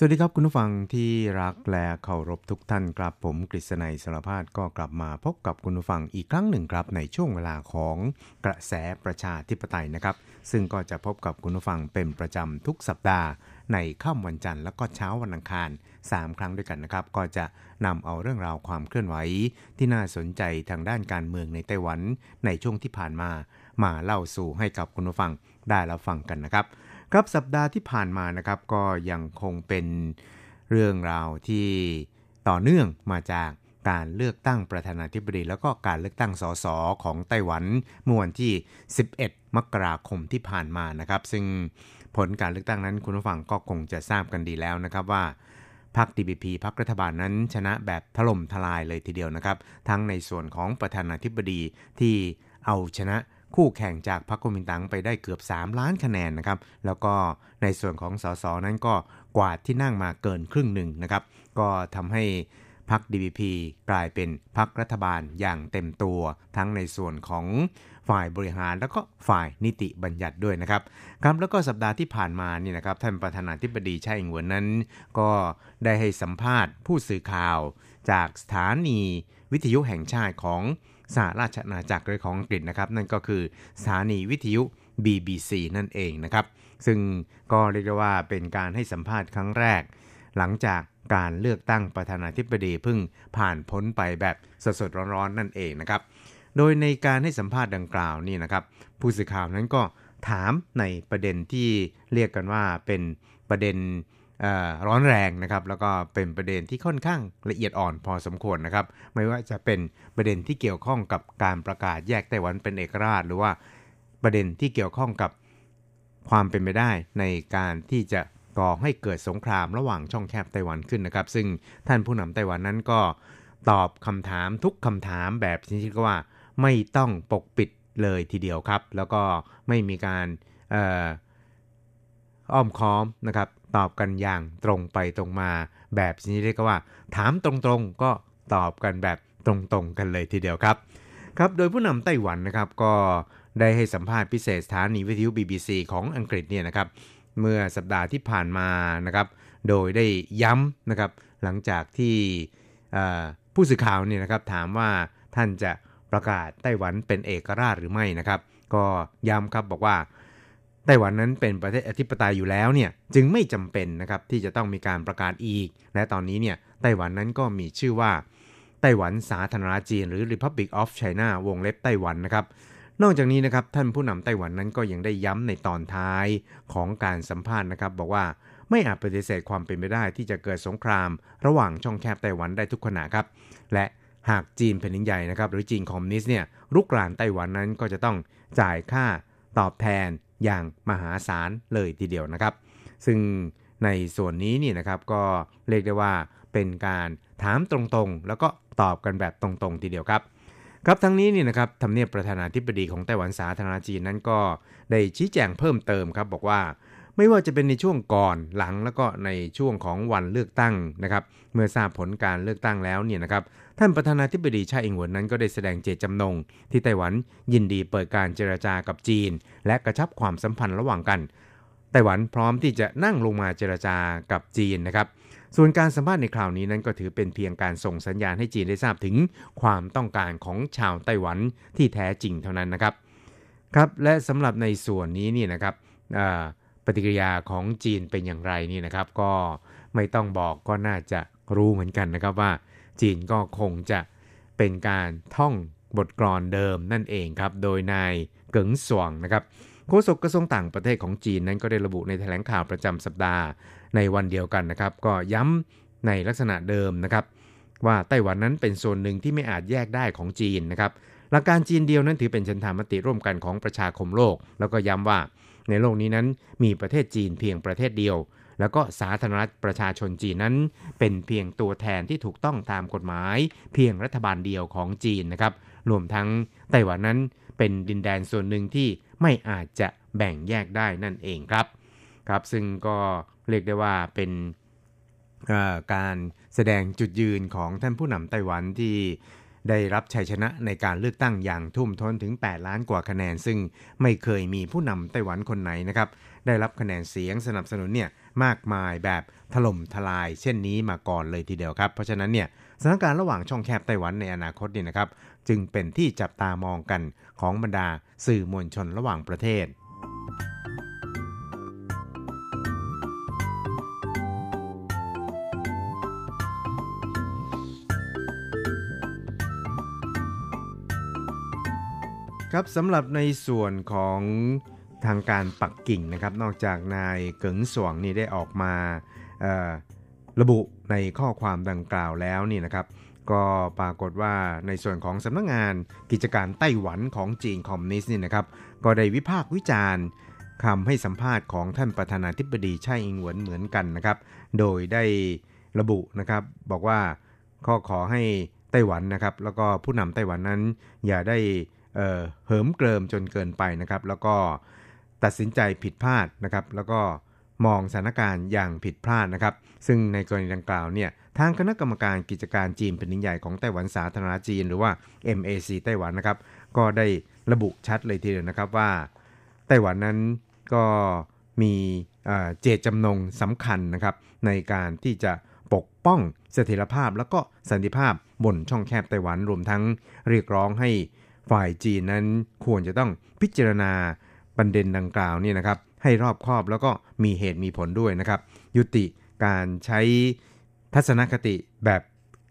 สวัสดีครับคุณผู้ฟังที่รักและเคารพทุกท่านครับผมกฤษณัยสารพาดก็กลับมาพบกับคุณผู้ฟังอีกครั้งหนึ่งครับในช่วงเวลาของกระแสประชาธิปไตยนะครับ ซึ่งก็จะพบกับคุณผู้ฟังเป็นประจำทุกสัปดาห์ ในค่ำวันจันทร์แล้วก็เช้าวันอังคาร 3 ครั้งด้วยกันนะครับ ก็จะนำเอาเรื่องราวความเคลื่อนไหวที่น่าสนใจทางด้านการเมืองในไต้หวันในช่วงที่ผ่านมา มาเล่าสู่ให้กับคุณผู้ฟังได้รับฟังกันนะครับ ครับสัปดาห์ที่ผ่านมานะครับก็ยังคงเป็นเรื่องราวที่ต่อเนื่องมาจาก การเลือกตั้งประธานาธิบดี แล้วก็การเลือกตั้งสสของไต้หวันเมื่อวันที่ 11 มกราคมที่ผ่านมานะครับ ซึ่งผลการเลือกตั้งนั้นคุณผู้ฟังก็คงจะทราบกันดีแล้วนะครับว่าพรรค DPP พรรครัฐบาลนั้นชนะแบบถล่มทลายเลยทีเดียวนะครับ ทั้งในส่วนของประธานาธิบดีที่เอาชนะคู่แข่งจากพรรคกุมินตังไปได้เกือบ 3 ล้านคะแนนนะครับ แล้วก็ในส่วนของสสนั้นก็กวาดที่นั่งมาเกินครึ่งหนึ่งนะครับ ก็ทำให้ พรรค DPP กลายเป็นพรรครัฐบาลอย่างเต็มตัว ทั้งในส่วนของฝ่ายบริหารแล้วก็ฝ่ายนิติบัญญัติด้วยนะครับครับแล้วก็สัปดาห์ที่ผ่านมานี่นะครับท่านประธานาธิบดีไช่อิงเหวินนั้น ก็ได้ให้สัมภาษณ์ผู้สื่อข่าว จากสถานีวิทยุแห่งชาติของสหราชอาณาจักรหรือของอังกฤษนะครับ นั่นก็คือสถานีวิทยุ BBC นั่นเองนะครับ ซึ่งก็เรียกได้ว่าเป็นการให้สัมภาษณ์ครั้งแรก หลังจากการเลือกตั้งประธานาธิบดีเพิ่งผ่านพ้นไปแบบสดๆร้อนๆนั่นเองนะครับ โดยในการให้สัมภาษณ์ดังกล่าวนี่นะครับ ผู้สื่อข่าวนั้นก็ถามในประเด็นที่เรียกกันว่าเป็นประเด็นร้อนแรงนะครับ แล้วก็เป็นประเด็นที่ค่อนข้างละเอียดอ่อนพอสมควรนะครับ ไม่ว่าจะเป็นประเด็นที่เกี่ยวข้องกับการประกาศแยกไต้หวันเป็นเอกราช หรือว่าประเด็นที่เกี่ยวข้องกับความเป็นไปได้ในการที่จะ ก่อให้เกิดสงครามระหว่างช่องแคบไต้หวันขึ้นนะครับ ซึ่งท่านผู้นำไต้หวันนั้นก็ตอบคำถามทุกคำถามแบบชนิดว่าไม่ต้องปกปิดเลยทีเดียวครับ แล้วก็ไม่มีการอ้อมค้อมนะครับ ตอบกันอย่างตรงไปตรงมาแบบนี้เรียกว่า ถามตรงๆก็ตอบกันแบบตรงๆ กันเลยทีเดียวครับครับโดยผู้นำไต้หวันนะครับก็ได้ให้สัมภาษณ์พิเศษสถานีวิทยุ BBC ของอังกฤษเนี่ยนะครับ เมื่อสัปดาห์ที่ผ่านมานะครับ โดยได้ย้ำนะครับ หลังจากที่ผู้สื่อข่าวเนี่ยนะครับถามว่าท่านจะประกาศไต้หวันเป็นเอกราชหรือไม่นะครับ ก็ย้ำครับบอกว่าไต้หวันนั้นเป็นประเทศอธิปไตยอยู่แล้วเนี่ยจึงไม่จำเป็นนะครับที่จะต้องมีการประกาศอีก และตอนนี้เนี่ยไต้หวันนั้นก็มีชื่อว่าไต้หวันสาธารณรัฐจีน หรือ Republic of China วงเล็บไต้หวันนะครับ นอกจากนี้นะครับท่านผู้นำไต้หวันนั้นก็ยังได้ย้ำในตอนท้ายของการสัมภาษณ์นะครับ บอกว่าไม่อาจปฏิเสธความเป็นไปได้ที่จะเกิดสงคราม ระหว่างช่องแคบไต้หวันได้ทุกขณะครับ และหากจีนแผ่นดินใหญ่นะครับ หรือจีนคอมมิวนิสต์เนี่ยรุกรานไต้หวันนั้นก็จะต้องจ่ายค่าตอบแทนอย่างมหาศาลเลยทีเดียวนะครับ ซึ่งในส่วนนี้นี่นะครับก็เรียกได้ว่าเป็นการถามตรงๆ แล้วก็ตอบกันแบบตรงๆ ทีเดียวครับ ครับทั้งนี้นี่นะครับทำเนียบประธานาธิบดีของไต้หวันสาธารณจีนนั้นก็ได้ชี้แจงเพิ่มเติมครับบอกว่าไม่ว่าจะเป็นในช่วงก่อนหลังแล้วก็ในช่วงของวันเลือกตั้งนะครับ เมื่อทราบผลการเลือกตั้งแล้วเนี่ยนะครับท่านประธานาธิบดีชาอิงหวนนั้นก็ได้แสดงเจตจำนง ที่ไต้หวันยินดีเปิดการเจรจากับจีน และกระชับความสัมพันธ์ระหว่างกันไต้หวันพร้อมที่จะนั่งลงมาเจรจากับจีนนะครับ ส่วนการสัมภาษณ์ในคราวนี้นั้นก็ถือเป็นเพียงการส่งสัญญาณให้จีนได้ทราบถึงความต้องการของชาวไต้หวันที่แท้จริงเท่านั้นนะครับครับและสำหรับในส่วนนี้นี่นะครับปฏิกิริยาของจีนเป็นอย่างไรนี่นะครับ ก็ไม่ต้องบอกก็น่าจะรู้เหมือนกันนะครับว่า จีนก็คงจะเป็นการท่องบทกลอนเดิมนั่นเองครับ โดยนายเกิงสวงนะครับโฆษกกระทรวงต่างประเทศของจีนนั้นก็ได้ระบุในแถลงข่าวประจำสัปดาห์ ในวันเดียวกันนะครับ ก็ย้ำในลักษณะเดิมนะครับ ว่าไต้หวันนั้นเป็นส่วนหนึ่งที่ไม่อาจแยกได้ของจีนนะครับหลักการจีนเดียวนั้นถือเป็นชันธามติร่วมกันของประชาคมโลก แล้วก็ย้ำว่าในโลกนี้นั้นมีประเทศจีนเพียงประเทศเดียว แล้วก็สาธารณรัฐประชาชนจีนนั้น เป็นเพียงตัวแทนที่ถูกต้องตามกฎหมาย เพียงรัฐบาลเดียวของจีนนะครับรวมทั้งไต้หวันนั้นเป็นดินแดนส่วนหนึ่งที่ไม่อาจจะแบ่งแยกได้นั่นเองครับครับ ซึ่งก็ เรียกได้ว่าเป็นการแสดงจุดยืนของท่านผู้นำไต้หวันที่ได้รับชัยชนะในการเลือกตั้งอย่างทุ่มท้นถึง 8 ล้านกว่าคะแนน ซึ่งไม่เคยมีผู้นำไต้หวันคนไหนนะครับ ได้รับคะแนนเสียงสนับสนุนเนี่ยมากมายแบบถล่มทลาย เช่นนี้มาก่อนเลยทีเดียวครับ เพราะฉะนั้นเนี่ยสถานการณ์ระหว่างช่องแคบไต้หวันในอนาคตเนี่ยนะครับ จึงเป็นที่จับตามองกันของบรรดาสื่อมวลชนระหว่างประเทศ ครับสำหรับในส่วนของทางการปักกิ่งนะครับ นอกจากนายเกิงสวงนี่ได้ออกมาระบุในข้อความดังกล่าวแล้วนี่นะครับ ก็ปรากฏว่าในส่วนของสำนักงงานกิจการไต้หวันของจีนคอมมิวนิสต์นี่นะครับ ก็ได้วิพากษ์วิจารณ์คำให้สัมภาษณ์ของท่านประธานาธิบดีไช่อิงหวนเหมือนกันนะครับ โดยได้ระบุนะครับบอกว่าข้อขอให้ไต้หวันนะครับ แล้วก็ผู้นำไต้หวันนั้นอย่าได้ เหิมเกริมจนเกินไปนะครับ แล้วก็ตัดสินใจผิดพลาดนะครับ แล้วก็มองสถานการณ์อย่างผิดพลาดนะครับ ซึ่งในกรณีดังกล่าวเนี่ยทางคณะกรรมการกิจการจีนแผ่นดินใหญ่ของไต้หวันสาธารณจีน หรือว่า MAC ไต้หวันนะครับ ก็ได้ระบุชัดเลยทีเดียวนะครับว่า ไต้หวันนั้นก็มีเจตจำนงสำคัญนะครับ ในการที่จะปกป้องเสถียรภาพ แล้วก็สันติภาพบนช่องแคบไต้หวันรวมทั้งเรียกร้องให้ ฝ่ายจีนนั้นควรจะต้องพิจารณาประเด็นดังกล่าวนี่นะครับให้รอบคอบแล้วก็มีเหตุมีผลด้วยนะครับ ยุติการใช้ทัศนคติแบบ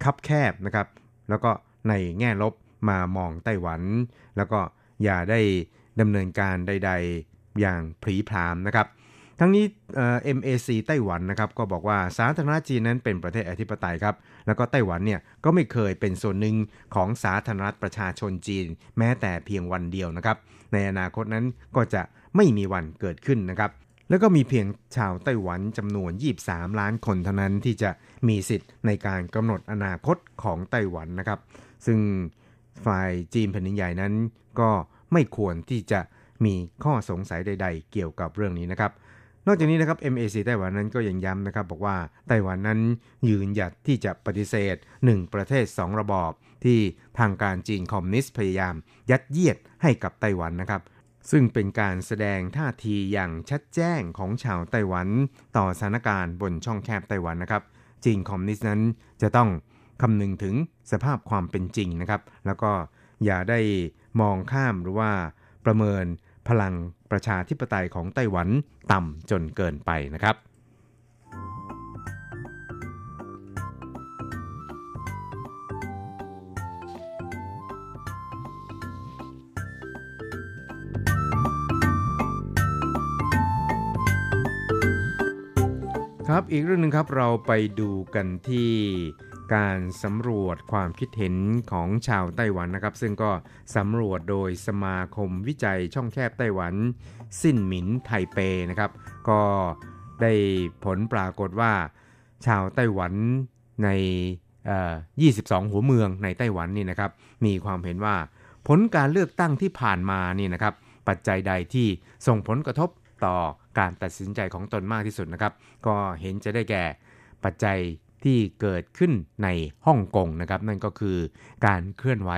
คับแคบนะครับ แล้วก็ในแง่ลบมามองไต้หวัน แล้วก็อย่าได้ดำเนินการใด ๆ อย่างผีพรามนะครับ ทั้งนี้ MAC ไต้หวันนะครับก็บอกว่าสาธารณจีนนั้นเป็นประเทศอธิปไตยครับ แล้วก็ไต้หวันเนี่ยก็ไม่เคยเป็นส่วนหนึ่งของสาธารณรัฐประชาชนจีน แม้แต่เพียงวันเดียวนะครับ ในอนาคตนั้นก็จะไม่มีวันเกิดขึ้นนะครับ แล้วก็มีเพียงชาวไต้หวันจำนวน 23 ล้านคนเท่านั้นที่จะมีสิทธิ์ในการกำหนดอนาคตของไต้หวันนะครับ ซึ่งฝ่ายจีนแผ่นดินใหญ่นั้น ก็ไม่ควรที่จะมีข้อสงสัยใด ๆ เกี่ยวกับเรื่องนี้นะครับ นอกจากนี้นะครับ MAC ไต้หวันนั้นก็ยังย้ำนะครับ บอกว่าไต้หวันนั้นยืนหยัดที่จะปฏิเสธ 1 ประเทศ 2 ระบอบ ที่ทางการจีนคอมมิวนิสต์พยายาม ยัดเยียดให้กับไต้หวันนะครับ ซึ่งเป็นการแสดงท่าทีอย่างชัดแจ้งของชาวไต้หวัน ต่อสถานการณ์บนช่องแคบไต้หวันนะครับ จีนคอมมิวนิสต์นั้นจะต้องคำนึงถึงสภาพความเป็นจริงนะครับ แล้วก็อย่าได้มองข้ามหรือว่าประเมินพลัง ประชาธิปไตยของไต้หวันต่ำจนเกินไปนะครับครับอีกเรื่องหนึ่งครับเราไปดูกันที่ การสำรวจความคิดเห็นของชาวไต้หวันนะครับ ซึ่งก็สำรวจโดยสมาคมวิจัยช่องแคบไต้หวัน สิ้นหมินไทเปนะครับ ก็ได้ผลปรากฏว่า ชาวไต้หวันใน22 หัวเมืองในไต้หวันนี่นะครับ มีความเห็นว่าผลการเลือกตั้งที่ผ่านมานี่นะครับ ปัจจัยใดที่ส่งผลกระทบต่อการตัดสินใจของตนมากที่สุดนะครับ ก็เห็นจะได้แก่ปัจจัย ที่เกิดขึ้นในฮ่องกงนะครับ นั่นก็คือการเคลื่อนไหว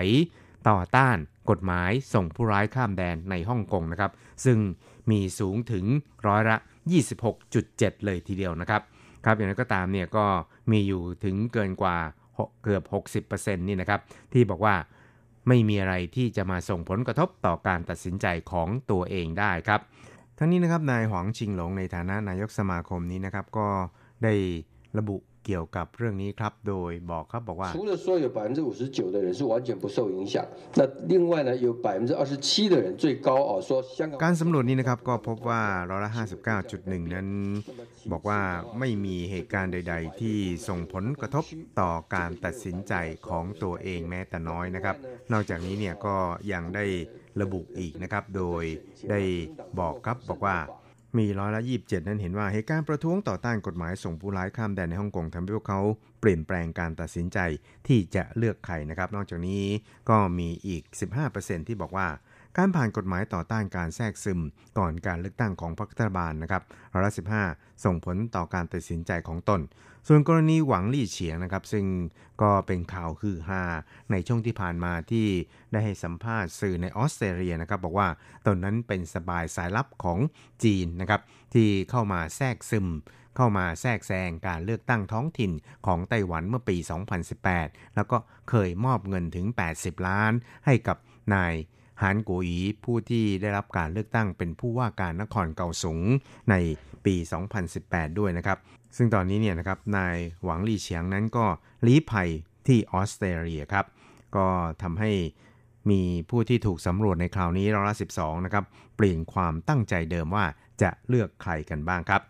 ต่อต้านกฎหมายส่งผู้ร้ายข้ามแดนในฮ่องกงนะครับ ซึ่งมีสูงถึงร้อยละ 26.7 เลยทีเดียวนะครับ ครับอย่างไรก็ตามเนี่ยก็มีอยู่ถึงเกินกว่าเกือบ 60%นี่นะครับที่บอกว่าไม่มีอะไรที่จะมาส่งผลกระทบต่อการตัดสินใจของตัวเองได้ครับ ทั้งนี้นะครับนายหวังชิงหลงในฐานะนายกสมาคมนี้นะครับก็ได้ระบุ เกี่ยวกับเรื่องนี้ครับ โดยบอกครับบอกว่า 除了说有百分之五十九的人是完全不受影响，那另外呢有百分之二十七的人最高哦，说香港 การสำรวจนี้นะครับก็พบว่าร้อยละ 59.1 นั้น บอกว่าไม่มีเหตุการณ์ใด ๆ ที่ส่งผลกระทบต่อการตัดสินใจของตัวเองแม้แต่น้อยนะครับ นอกจากนี้เนี่ยก็ยังได้ระบุอีกนะครับ โดยได้บอกครับบอกว่า มีร้อยละ27นั้นเห็นว่าเหตุการณ์ประท้วงต่อต้านกฎหมายส่งผู้ร้ายข้ามแดนในฮ่องกงทำให้พวกเขาเปลี่ยนแปลงการตัดสินใจที่จะเลือกใครนะครับ นอกจากนี้ก็มีอีก 15%ที่บอกว่าการผ่านกฎหมายต่อต้านการแทรกซึมก่อนการเลือกตั้งของพรรครัฐบาลนะครับร้อยละสิส่งผลต่อการตัดสินใจของตน ส่วนกรณีหวังลี่เฉียงนะครับ ซึ่งก็เป็นข่าวคือฮาในช่วงที่ผ่านมาที่ได้ให้สัมภาษณ์สื่อในออสเตรเลียนะครับ บอกว่าตนนั้นเป็นสบายสายลับของจีนนะครับที่เข้ามาแทรกซึม เข้ามาแทรกแซงการเลือกตั้งท้องถิ่นของไต้หวันเมื่อปี 2018 แล้วก็เคยมอบเงินถึง 80 ล้านให้กับนายหานโกอีผู้ที่ได้รับการเลือกตั้งเป็นผู้ว่าการนครเกาสงในปี 2018 ด้วยนะครับ ซึ่งตอนนี้เนี่ยนะครับนายหวังลี่เฉียงนั้นก็ลี้ภัยที่ออสเตรเลียครับ ก็ทำให้มีผู้ที่ถูกสำรวจในคราวนี้ร้อยละ12 นะครับ เปลี่ยนความตั้งใจเดิมว่าจะเลือกใครกันบ้างครับ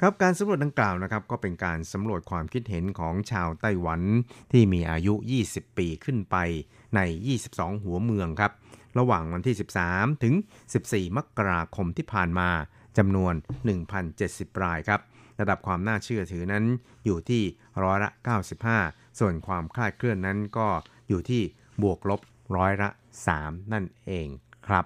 ครับการสำรวจดังกล่าวนะครับ ก็เป็นการสำรวจความคิดเห็นของชาวไต้หวันที่มีอายุ 20 ปีขึ้นไปใน 22 หัวเมืองครับ ระหว่างวันที่ 13 ถึง 14 มกราคมที่ผ่านมาจำนวน 1,070 รายครับ ระดับความน่าเชื่อถือนั้นอยู่ที่ร้อยละ 95 ส่วนความคลาดเคลื่อนนั้นก็อยู่ที่บวกลบร้อยละ 3 นั่นเองครับ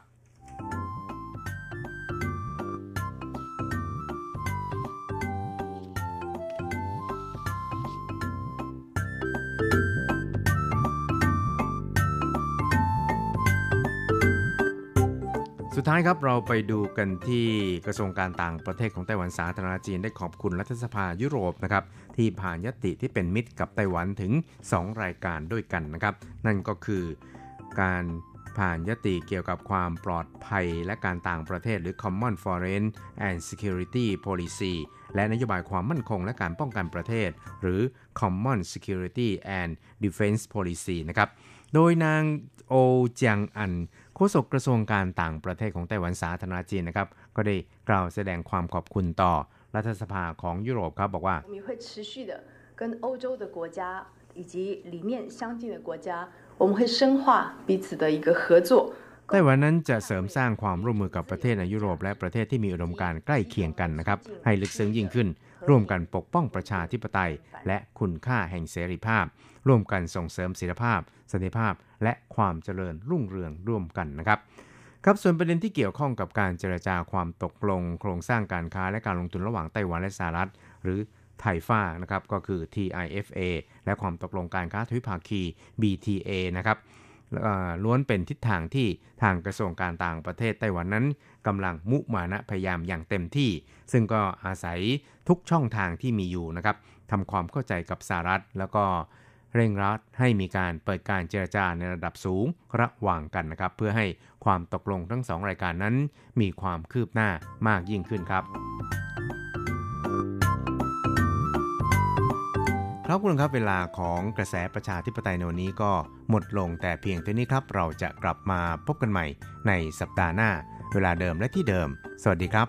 สุดท้ายครับเราไปดูกันที่กระทรวงการต่างประเทศของไต้หวันสาธารณจีนได้ขอบคุณรัฐสภายุโรปนะครับที่ผ่านยติที่เป็นมิตรกับไต้หวันถึง 2 รายการด้วยกันนะครับนั่นก็คือการผ่านยติเกี่ยวกับความปลอดภัยและการต่างประเทศหรือ Common Foreign and Security Policy และนโยบายความมั่นคงและการป้องกันประเทศ หรือ Common Security and Defense Policy นะครับ โดยนางโอเจียงอัน โฆษกกระทรวงการต่างประเทศของไต้หวันสาธารณจีนนะครับ ก็ได้กล่าวแสดงความขอบคุณต่อรัฐสภาของยุโรปครับบอกว่า 我们也会持续的跟欧洲的国家以及理念相近的国家，我们会深化彼此的一个合作。 ไต้หวันนั้นจะเสริมสร้างความร่วมมือกับประเทศในยุโรปและประเทศที่มีอุดมการใกล้เคียงกันนะครับ ให้ลึกซึ้งยิ่งขึ้น ร่วมกันปกป้องประชาธิปไตย และคุณค่าแห่งเสรีภาพ ร่วมกันส่งเสริมศิลภาพสันติภาพ และความเจริญรุ่งเรืองร่วมกันนะครับครับส่วนประเด็นที่เกี่ยวข้องกับการเจรจาความตกลง โครงสร้างการค้าและการลงทุนระหว่างไต้หวันและสหรัฐ หรือไทฟ้านะครับก็คือ TIFA และความตกลงการค้าทวิภาคี BTA นะครับ ล้วนเป็นทิศทางที่ทางกระทรวงการต่างประเทศไต้หวันนั้นกำลังมุมานะพยายามอย่างเต็มที่ ซึ่งก็อาศัยทุกช่องทางที่มีอยู่นะครับทำความเข้าใจกับสหรัฐ แล้วก็เร่งรัดให้มีการเปิดการเจรจาในระดับสูงระหว่างกันนะครับ เพื่อให้ความตกลงทั้งสองรายการนั้น มีความคืบหน้ามากยิ่งขึ้นครับ ครับคุณครับเวลาของกระแสประชาธิปไตยในวันนี้ก็หมดลงแต่เพียงเท่านี้ครับ เราจะกลับมาพบกันใหม่ในสัปดาห์หน้า เวลาเดิมและที่เดิม สวัสดีครับ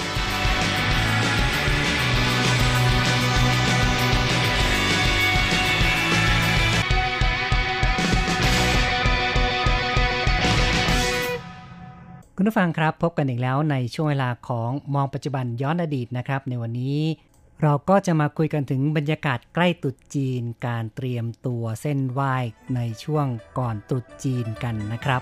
คุณผู้ฟังครับพบกันอีกแล้วในช่วงเวลาของมองปัจจุบันย้อนอดีตนะครับ ในวันนี้เราก็จะมาคุยกันถึงบรรยากาศใกล้ตรุษจีน การเตรียมตัวเส้นไหว้ในช่วงก่อนตรุษจีนกันนะครับ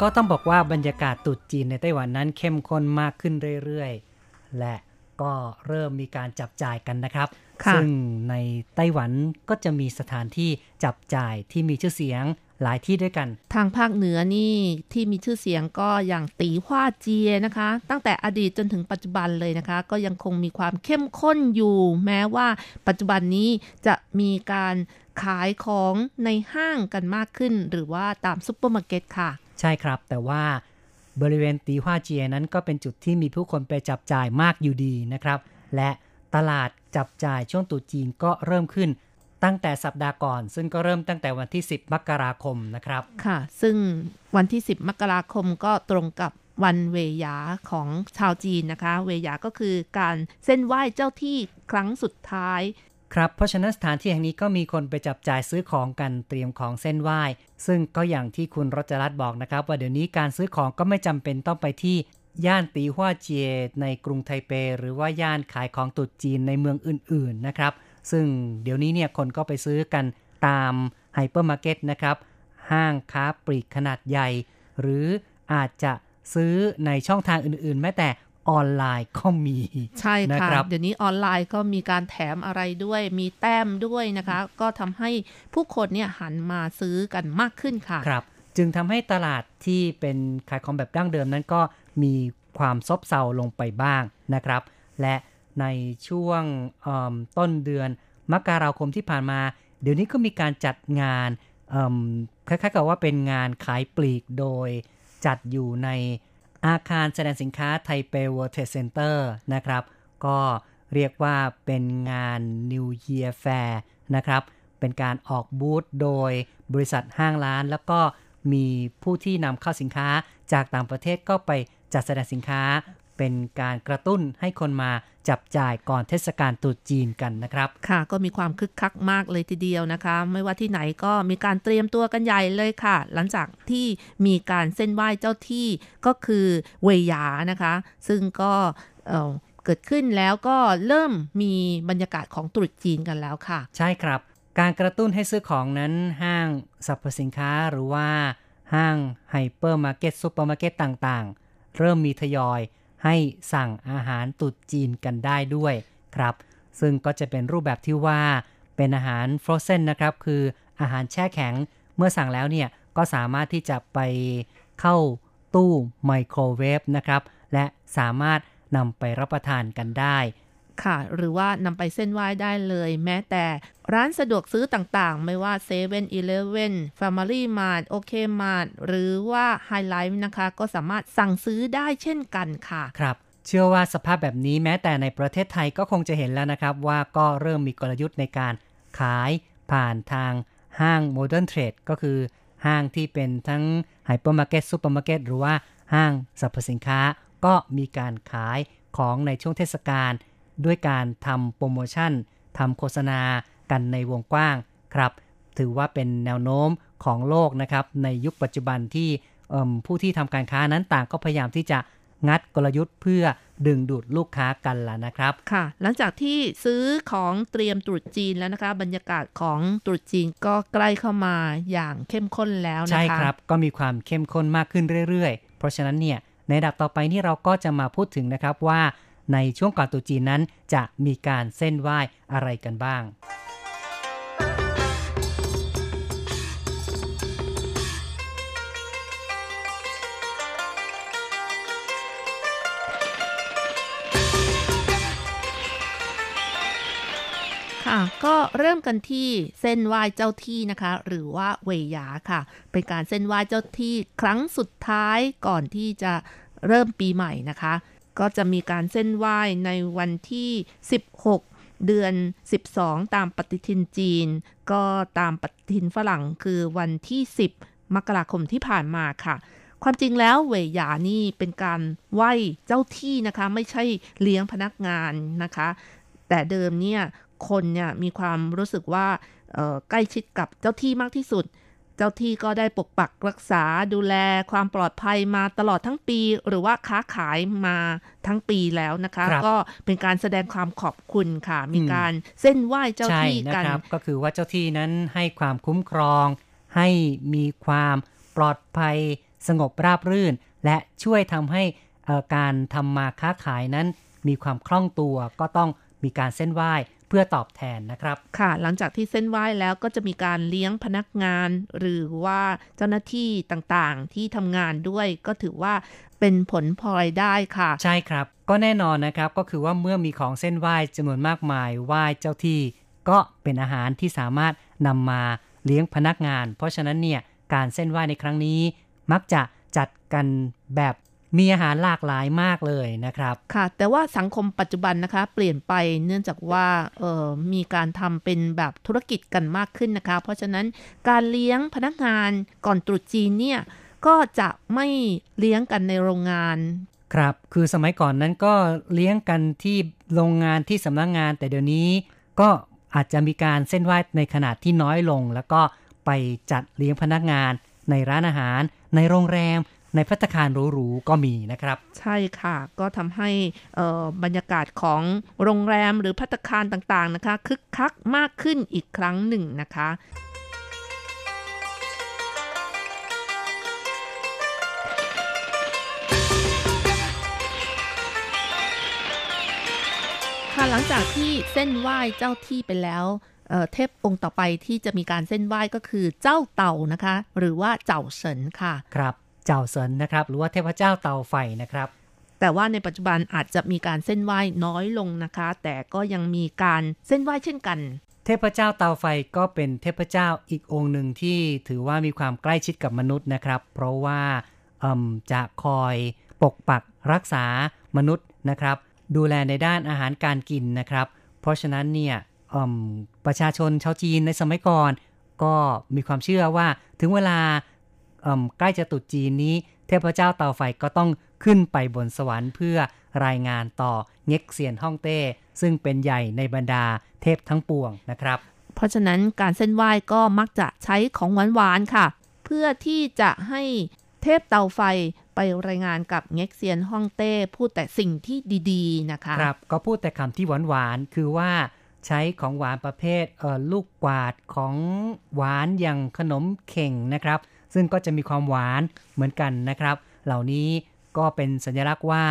ก็ต้องบอกว่าบรรยากาศตรุษจีนในไต้หวันนั้นเข้มข้นมากขึ้นเรื่อยๆ และ ก็เริ่มมีการจับจ่ายกันนะครับค่ะซึ่งในไต้หวันก็จะมีสถานที่จับจ่ายที่มีชื่อเสียงหลายที่ด้วยกัน ทางภาคเหนือนี่ที่มีชื่อเสียงก็อย่างตีฮวาเจียนะคะ ตั้งแต่อดีตจนถึงปัจจุบันเลยนะคะ ก็ยังคงมีความเข้มข้นอยู่ แม้ว่าปัจจุบันนี้จะมีการขายของในห้างกันมากขึ้น หรือว่าตามซุปเปอร์มาร์เก็ตค่ะ ใช่ครับ แต่ว่า บริเวณตีฮวาเจียนั้นก็เป็นจุดที่มีผู้คนไปจับจ่ายมากอยู่ดีนะครับ และตลาดจับจ่ายช่วงตรุษจีนก็เริ่มขึ้นตั้งแต่สัปดาห์ก่อน ซึ่งก็เริ่มตั้งแต่วันที่ 10 มกราคมนะครับค่ะ ซึ่งวันที่ 10 มกราคมก็ตรงกับวัน 尾牙 ของชาวจีนนะคะ 尾牙 ก็คือการเซ่นไหว้เจ้าที่ครั้งสุดท้าย ครับเพราะฉะนั้นสถานที่แห่งนี้ก็มีคนไปจับจ่ายซื้อของกันเตรียมของเซ่นไหว้ ซึ่งก็อย่างที่คุณรัชรัตน์บอกนะครับ ว่าเดี๋ยวนี้การซื้อของก็ไม่จำเป็นต้องไปที่ย่านตีฮวาเจียในกรุงไทเป หรือว่าย่านขายของตรุษจีนในเมืองอื่นๆนะครับ ซึ่งเดี๋ยวนี้เนี่ยคนก็ไปซื้อกันตามไฮเปอร์มาร์เก็ตนะครับ ห้างค้าปลีกขนาดใหญ่ หรืออาจจะซื้อในช่องทางอื่นๆ แม้แต่ ออนไลน์ก็มีใช่นะค่ะครับเดี๋ยวนี้ออนไลน์ก็มีการแถมอะไรด้วย มีแต้มด้วยนะคะ ก็ทำให้ผู้คนเนี่ยหันมาซื้อกันมากขึ้นค่ะครับ จึงทำให้ตลาดที่เป็นขายของแบบดั้งเดิมนั้นก็มีความซบเซาลงไปบ้างนะครับ และในช่วงเอิ่มต้นเดือนมกราคมที่ผ่านมา เดี๋ยวนี้ก็มีการจัดงานเอิ่มคล้ายๆกับว่าเป็นงานขายปลีกโดยจัดอยู่ใน อาคารแสดงสินค้าไทเป World Trade Center นะครับ ก็เรียกว่าเป็นงาน New Year Fair นะครับ เป็นการออกบูธโดยบริษัทห้างร้าน แล้วก็มีผู้ที่นำเข้าสินค้าจากต่างประเทศก็ไปจัดแสดงสินค้า เป็นการกระตุ้นให้คนมาจับจ่ายก่อนเทศกาลตรุษจีนกันนะครับ ค่ะก็มีความคึกคักมากเลยทีเดียวนะคะ ไม่ว่าที่ไหนก็มีการเตรียมตัวกันใหญ่เลยค่ะ หลังจากที่มีการเส้นไหว้เจ้าที่ก็คือเวยานะคะ ซึ่งก็เอ่อเกิดขึ้นแล้วก็เริ่มมีบรรยากาศของตรุษจีนกันแล้วค่ะ ใช่ครับ การกระตุ้นให้ซื้อของนั้นห้างสรรพสินค้าหรือว่าห้างไฮเปอร์มาร์เก็ตซูเปอร์มาร์เก็ตต่างๆ เริ่มมีทยอย ให้สั่งอาหารตรุษจีนกันได้ด้วยครับ ซึ่งก็จะเป็นรูปแบบที่ว่าเป็นอาหาร frozen นะครับ คืออาหารแช่แข็งเมื่อสั่งแล้วเนี่ย ก็สามารถที่จะไปเข้าตู้ไมโครเวฟนะครับ และสามารถนำไปรับประทานกันได้ ค่ะ หรือว่านำไปเซ่นไหว้ได้เลย แม้แต่ร้านสะดวกซื้อต่างๆ ไม่ว่า7 e เ e ่ e อ Family Mart OK Mart หรือว่า Hi-Life นะคะ ก็สามารถสั่งซื้อได้เช่นกันค่ะ ครับ เชื่อว่าสภาพแบบนี้แม้แต่ในประเทศไทยก็คงจะเห็นแล้วนะครับ ว่าก็เริ่มมีกลยุทธ์ในการขายผ่านทางห้าง modern trade ก็คือห้างที่เป็นทั้งไฮเปอร์มาร์เก็ตซูเปอร์มาร์เก็ตหรือว่าห้างสรรพสินค้าก็มีการขายของในช่วงเทศกาล ด้วยการทำโปรโมชั่นทำโฆษณากันในวงกว้างครับถือว่าเป็นแนวโน้มของโลกนะครับ ในยุคปัจจุบันที่เอิ่มผู้ที่ทำการค้านั้นต่างก็พยายามที่จะงัดกลยุทธ์เพื่อดึงดูดลูกค้ากันล่ะนะครับ ค่ะ หลังจากที่ซื้อของเตรียมตรุษจีนแล้วนะคะ บรรยากาศของตรุษจีนก็ใกล้เข้ามาอย่างเข้มข้นแล้วนะคะ ใช่ครับ ก็มีความเข้มข้นมากขึ้นเรื่อยๆ เพราะฉะนั้นเนี่ยในระดับต่อไปนี่เราก็จะมาพูดถึงนะครับว่า ในช่วงก่อนตุจีนนั้นจะมีการเส้นไหว้อะไรกันบ้างคค่ะก็เริ่มกันที่เส้นไหว้เจ้าที่นะคะ หรือว่าเวยาค่ะ เป็นการเส้นไหว้เจ้าที่ครั้งสุดท้ายก่อนที่จะเริ่มปีใหม่นะคะ ก็จะมีการเส้นไหว้ในวันที่ 16 เดือน 12 ตามปฏิทินจีน ก็ตามปฏิทินฝรั่งคือวันที่ 10 มกราคมที่ผ่านมาค่ะ ความจริงแล้วเวยหยานี่เป็นการไหว้เจ้าที่นะคะ ไม่ใช่เลี้ยงพนักงานนะคะ แต่เดิมเนี่ยคนเนี่ยมีความรู้สึกว่าใกล้ชิดกับเจ้าที่มากที่สุด เจ้าที่ก็ได้ปกปักรักษาดูแลความปลอดภัยมาตลอดทั้งปี หรือว่าค้าขายมาทั้งปีแล้วนะคะก็เป็นการแสดงความขอบคุณค่ะ มีการเส้นไหว้เจ้าที่กันก็คือว่าเจ้าที่นั้นให้ความคุ้มครอง ให้มีความปลอดภัยสงบราบรื่น และช่วยทำให้การทำมาค้าขายนั้น มีความคล่องตัวก็ต้องมีการเส้นไหว้ เพื่อตอบแทนนะครับ ค่ะ หลังจากที่เส้นไหว้แล้วก็จะมีการเลี้ยงพนักงาน หรือว่าเจ้าหน้าที่ต่างๆ ที่ทำงานด้วยก็ถือว่าเป็นผลพลอยได้ค่ะ ใช่ครับ ก็แน่นอนนะครับ ก็คือว่าเมื่อมีของเส้นไหว้จำนวนมากมายไหว้เจ้าที่ ก็เป็นอาหารที่สามารถนำมาเลี้ยงพนักงาน เพราะฉะนั้นเนี่ยการเส้นไหว้ในครั้งนี้ มักจะจัดกันแบบ มีอาหารหลากหลายมากเลยนะครับ ค่ะ แต่ว่าสังคมปัจจุบันนะคะ เปลี่ยนไปเนื่องจากว่าเออมีการทำเป็นแบบธุรกิจกันมากขึ้นนะคะ เพราะฉะนั้นการเลี้ยงพนักงานก่อนตรุษจีนเนี่ย ก็จะไม่เลี้ยงกันในโรงงาน ครับ คือสมัยก่อนนั้นก็เลี้ยงกันที่โรงงานที่สำนักงงาน แต่เดี๋ยวนี้ก็อาจจะมีการเส้นไหว้ในขนาดที่น้อยลง แล้วก็ไปจัดเลี้ยงพนักงานในร้านอาหาร ในโรงแรม ในพัตคารหรูๆก็มีนะครับ ใช่ค่ะ ก็ทำให้บรรยากาศของโรงแรมหรือพัตคารต่างๆนะคะคึกคักมากขึ้นอีกครั้งหนึ่งนะคะค่ะหลังจากที่เส้นไหว้เจ้าที่ไปแล้วเทพองค์ต่อไปที่จะมีการเส้นไหว้ก็คือเจ้าเต่านะคะ หรือว่าเจ้าเฉินค่ะ ครับ เจ้าเซินนะครับ หรือว่าเทพเจ้าเตาไฟนะครับ แต่ว่าในปัจจุบันอาจจะมีการเส้นไหว้น้อยลงนะคะ แต่ก็ยังมีการเส้นไหว้เช่นกัน เทพเจ้าเตาไฟก็เป็นเทพเจ้าอีกองค์หนึ่งที่ถือว่ามีความใกล้ชิดกับมนุษย์นะครับ เพราะว่าจะคอยปกปักรักษามนุษย์นะครับ ดูแลในด้านอาหารการกินนะครับ เพราะฉะนั้นเนี่ยประชาชนชาวจีนในสมัยก่อน ก็มีความเชื่อว่าถึงเวลา ใกล้จะตุดจีนนี้ เทพเจ้าเตาไฟก็ต้องขึ้นไปบนสวรรค์เพื่อรายงานต่อเง็กเซียนฮ่องเต้ ซึ่งเป็นใหญ่ในบรรดาเทพทั้งปวงนะครับ เพราะฉะนั้นการเส้นไหว้ก็มักจะใช้ของหวานๆค่ะ เพื่อที่จะให้เทพเตาไฟไปรายงานกับเง็กเซียนฮ่องเต้พูดแต่สิ่งที่ดีๆนะคะ ครับ ก็พูดแต่คำที่หวานๆคือว่าใช้ของหวานประเภทเออลูกกวาดของหวานอย่างขนมเข่งนะครับ ซึ่งก็จะมีความหวานเหมือนกันนะครับ เหล่านี้ก็เป็นสัญลักษณ์ว่า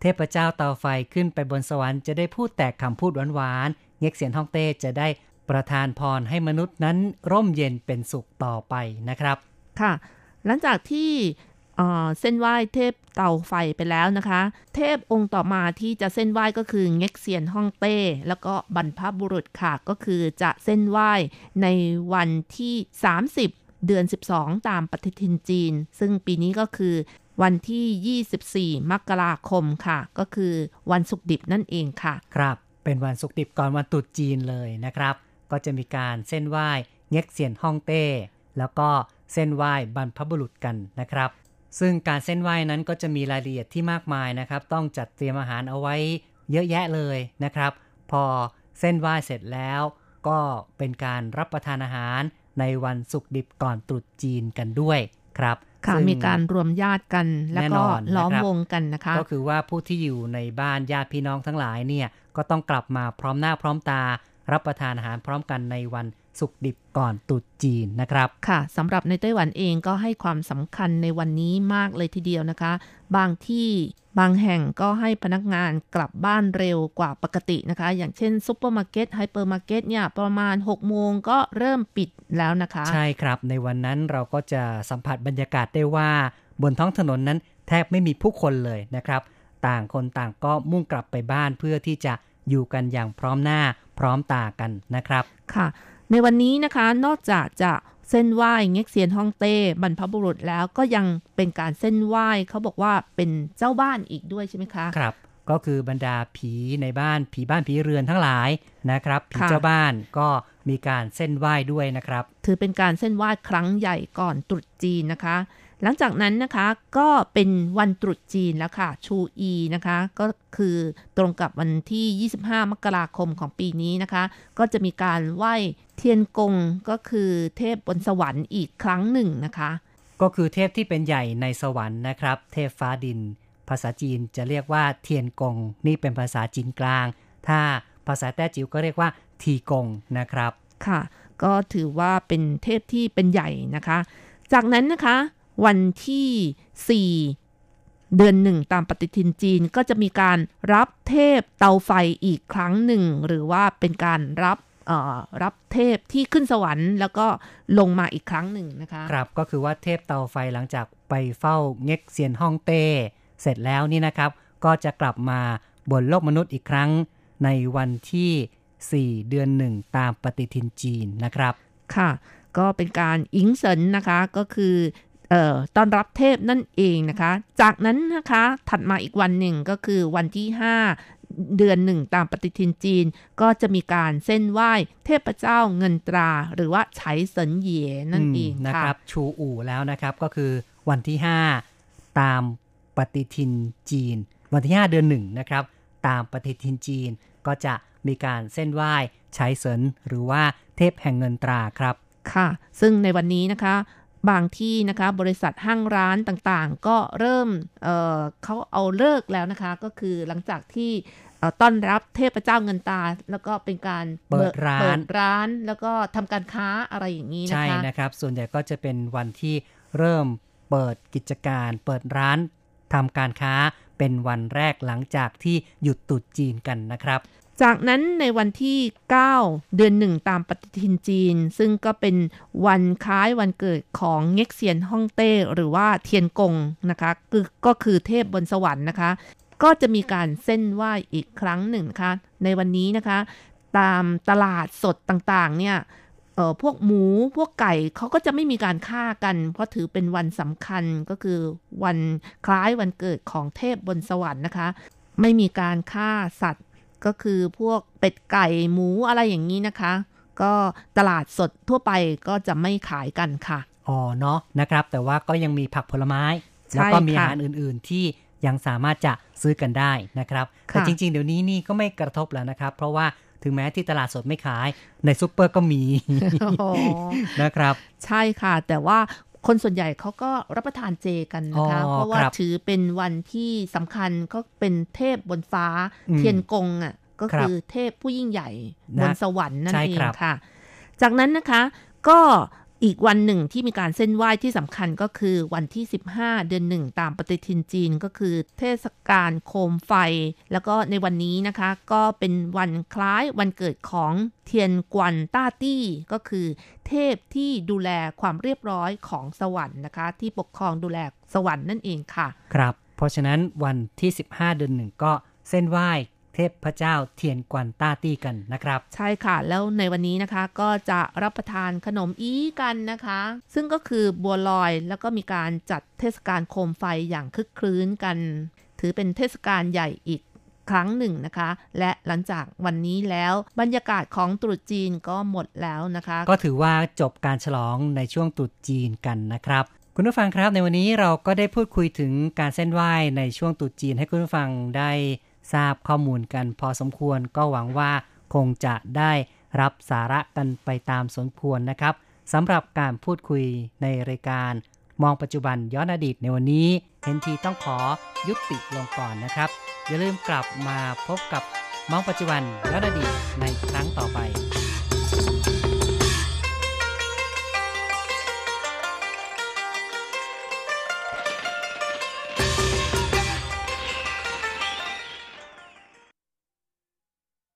เทพเจ้าเตาไฟขึ้นไปบนสวรรค์จะได้พูดแตกคำพูดหวานๆเง็กเสียนฮ่องเต้จะได้ประทานพรให้มนุษย์นั้นร่มเย็นเป็นสุขต่อไปนะครับ ค่ะ หลังจากที่เส้นไหว้เทพเตาไฟไปแล้วนะคะ เทพองค์ต่อมาที่จะเส้นไหว้ก็คือเง็กเซียนฮ่องเต้ แล้วก็บรรพบุรุษค่ะก็คือจะเส้นไหว้ในวันที่ 30 เดือน 12 ตามปฏิทินจีน ซึ่งปีนี้ก็คือวันที่ 24 มกราคมค่ะ ก็คือวันศุกร์ดิบนั่นเองค่ะ ครับ เป็นวันศุกร์ดิบก่อนวันตรุษจีนเลยนะครับ ก็จะมีการเส้นไหว้เง็กเซียนฮ่องเต้ แล้วก็เส้นไหว้บรรพบุรุษกันนะครับ ซึ่งการเส้นไหว้นั้นก็จะมีรายละเอียดที่มากมายนะครับ ต้องจัดเตรียมอาหารเอาไว้เยอะแยะเลยนะครับ พอเส้นไหว้เสร็จแล้ว ก็เป็นการรับประทานอาหาร ในวันสุกดิบก่อนตรุษจีนกันด้วยครับค่ะมีการรวมญาติกันแล้วก็ล้อมวงกันนะคะ ก็คือว่าผู้ที่อยู่ในบ้านญาติพี่น้องทั้งหลายเนี่ยก็ต้องกลับมาพร้อมหน้าพร้อมตา รับประทานอาหารพร้อมกันในวัน สุกดิบก่อนตรุษจีนนะครับค่ะสำหรับในไต้หวันเองก็ให้ความสำคัญในวันนี้มากเลยทีเดียวนะคะ บางที่บางแห่งก็ให้พนักงานกลับบ้านเร็วกว่าปกตินะคะ อย่างเช่นซุปเปอร์มาร์เก็ตไฮเปอร์มาร์เก็ตเนี่ยประมาณ 6 โมงก็เริ่มปิดแล้วนะคะ ใช่ครับ ในวันนั้นเราก็จะสัมผัสบรรยากาศได้ว่าบนท้องถนนนั้นแทบไม่มีผู้คนเลยนะครับ ต่างคนต่างก็มุ่งกลับไปบ้านเพื่อที่จะอยู่กันอย่างพร้อมหน้าพร้อมตากันนะครับ ค่ะ ในวันนี้นะคะ นอกจากจะเส้นไหว้เง็กเซียนฮ่องเต้บรรพบุรุษแล้วก็ยังเป็นการเส้นไหว้เขาบอกว่าเป็นเจ้าบ้านอีกด้วยใช่ไหมคะครับก็คือบรรดาผีในบ้านผีบ้านผีเรือนทั้งหลายนะครับผีค่ะเจ้าบ้านก็มีการเส้นไหว้ด้วยนะครับ ถือเป็นการเส้นไหว้ครั้งใหญ่ก่อนตรุษจีนนะคะ หลังจากนั้นนะคะก็เป็นวันตรุษจีนแล้วค่ะ ชูอีนะคะ ก็คือตรงกับวันที่ 25 มกราคมของปีนี้นะคะ ก็จะมีการไหว้เทียนกงก็คือเทพบนสวรรค์อีกครั้งหนึ่งนะคะ ก็คือเทพที่เป็นใหญ่ในสวรรค์นะครับ เทพฟ้าดิน ภาษาจีนจะเรียกว่าเทียนกง นี่เป็นภาษาจีนกลาง ถ้าภาษาแต้จิ๋วก็เรียกว่าทีกงนะครับค่ะ ก็ถือว่าเป็นเทพที่เป็นใหญ่นะคะ จากนั้นนะคะ วันที่ 4 เดือนหนึ่งตามปฏิทินจีนก็จะมีการรับเทพเตาไฟอีกครั้งหนึ่ง หรือว่าเป็นการรับเอ่อรับเทพที่ขึ้นสวรรค์แล้วก็ลงมาอีกครั้งหนึ่งนะคะ ครับก็คือว่าเทพเตาไฟหลังจากไปเฝ้าเง็กเซียนฮ่องเต้ เสร็จแล้วนี่นะครับ ก็จะกลับมาบนโลกมนุษย์อีกครั้งในวันที่ 4 เดือนหนึ่งตามปฏิทินจีนนะครับ ค่ะ ก็เป็นการอิงเซินนะคะ ก็คือเอ่อ ต้อนรับเทพนั่นเองนะคะ จากนั้นนะคะถัดมาอีกวันหนึ่งก็คือวันที่ 5 เดือนหนึ่งตามปฏิทินจีนก็จะมีการเส้นไหว้เทพเจ้าเงินตรา หรือว่าไฉเสินเหยนั่นเองมนะค่ะครับ ชูอู่แล้วนะครับก็คือวันที่ 5 ตามปฏิทินจีน วันที่ 5 เดือนหนึ่งนะครับ ตามปฏิทินจีนก็จะมีการเส้นไหว้ใช้เสินหรือว่าเทพแห่งเงินตราครับค่ะ ซึ่งในวันนี้นะคะ บางที่นะคะบริษัทห้างร้านต่างๆ ก็เริ่มเอ่อเขาเอาเลิกแล้วนะคะ ก็คือหลังจากที่เอ่อต้อนรับเทพเจ้าเงินตา แล้วก็เป็นการเปิดร้านเปิดร้าน แล้วก็ทำการค้าอะไรอย่างนี้นะใช่คะนะครับ ส่วนใหญ่ก็จะเป็นวันที่เริ่มเปิดกิจการ เปิดร้านทำการค้าเป็นวันแรกหลังจากที่หยุดตรุษจีนกันนะครับ จากนั้นในวันที่ 9 เดือนหนึ่งตามปฏิทินจีน ซึ่งก็เป็นวันคล้ายวันเกิดของเง็กเซียนฮ่องเต้หรือว่าเทียนกงนะคะคือก็คือเทพบนสวรรค์นะคะ ก็จะมีการเส้นไหว้อีกครั้งหนึ่งนะคะในวันนี้นะคะ ตามตลาดสดต่างๆเนี่ยเอ่อพวกหมูพวกไก่เขาก็จะไม่มีการฆ่ากัน เพราะถือเป็นวันสำคัญก็คือวันคล้ายวันเกิดของเทพบนสวรรค์นะคะ ไม่มีการฆ่าสัตว์ ก็คือพวกเป็ดไก่หมูอะไรอย่างนี้นะคะ ก็ตลาดสดทั่วไปก็จะไม่ขายกันค่ะ อ๋อเนาะนะครับ แต่ว่าก็ยังมีผักผลไม้ใช่แล้วก็มีอาค่ะหารอื่น ๆ ที่ยังสามารถจะซื้อกันได้นะครับค่ะแต่จริง ๆ เดี๋ยวนี้นี่ก็ไม่กระทบแล้วนะครับ เพราะว่าถึงแม้ที่ตลาดสดไม่ขายในซูเปอร์ก็มีอ๋อนะครับ ใช่ค่ะ แต่ว่า คนส่วนใหญ่เขาก็รับประทานเจกันนะคะอ๋อเพราะว่าครับถือเป็นวันที่สำคัญก็เป็นเทพบนฟ้าอืมเทียนกงอะก็ครับคือเทพผู้ยิ่งใหญ่นะบนสวรรค์นั่นใช่เองครับค่ะ จากนั้นนะคะก็ อีกวันหนึ่งที่มีการเส้นไหว้ที่สำคัญก็คือวันที่ 15 เดือนหนึ่งตามปฏิทินจีนก็คือเทศกาลโคมไฟ แล้วก็ในวันนี้นะคะก็เป็นวันคล้ายวันเกิดของเทียนกวนต้าตี้ ก็คือเทพที่ดูแลความเรียบร้อยของสวรรค์นะคะ ที่ปกครองดูแลสวรรค์นั่นเองค่ะ ครับ เพราะฉะนั้นวันที่ 15 เดือนหนึ่งก็เส้นไหว้ เทพเจ้าเทียนกวนต้าตี้กันนะครับ ใช่ค่ะ แล้วในวันนี้นะคะก็จะรับประทานขนมอีกันนะคะ ซึ่งก็คือบัวลอยแล้วก็มีการจัดเทศกาลโคมไฟอย่างคึกครื้นกัน ถือเป็นเทศกาลใหญ่อีกครั้งหนึ่งนะคะ และหลังจากวันนี้แล้วบรรยากาศของตรุษจีนก็หมดแล้วนะคะ ก็ถือว่าจบการฉลองในช่วงตรุษจีนกันนะครับ คุณผู้ฟังครับในวันนี้เราก็ได้พูดคุยถึงการเส้นไหว้ในช่วงตรุษจีนให้คุณผู้ฟังได้ ทราบข้อมูลกันพอสมควรก็หวังว่าคงจะได้รับสาระกันไปตามสมควรนะครับสำหรับการพูดคุยในรายการ มองปัจจุบันย้อนอดีตในวันนี้เห็นทีต้องขอยุติลงก่อนนะครับ อย่าลืมกลับมาพบกับมองปัจจุบันย้อนอดีตในครั้งต่อไป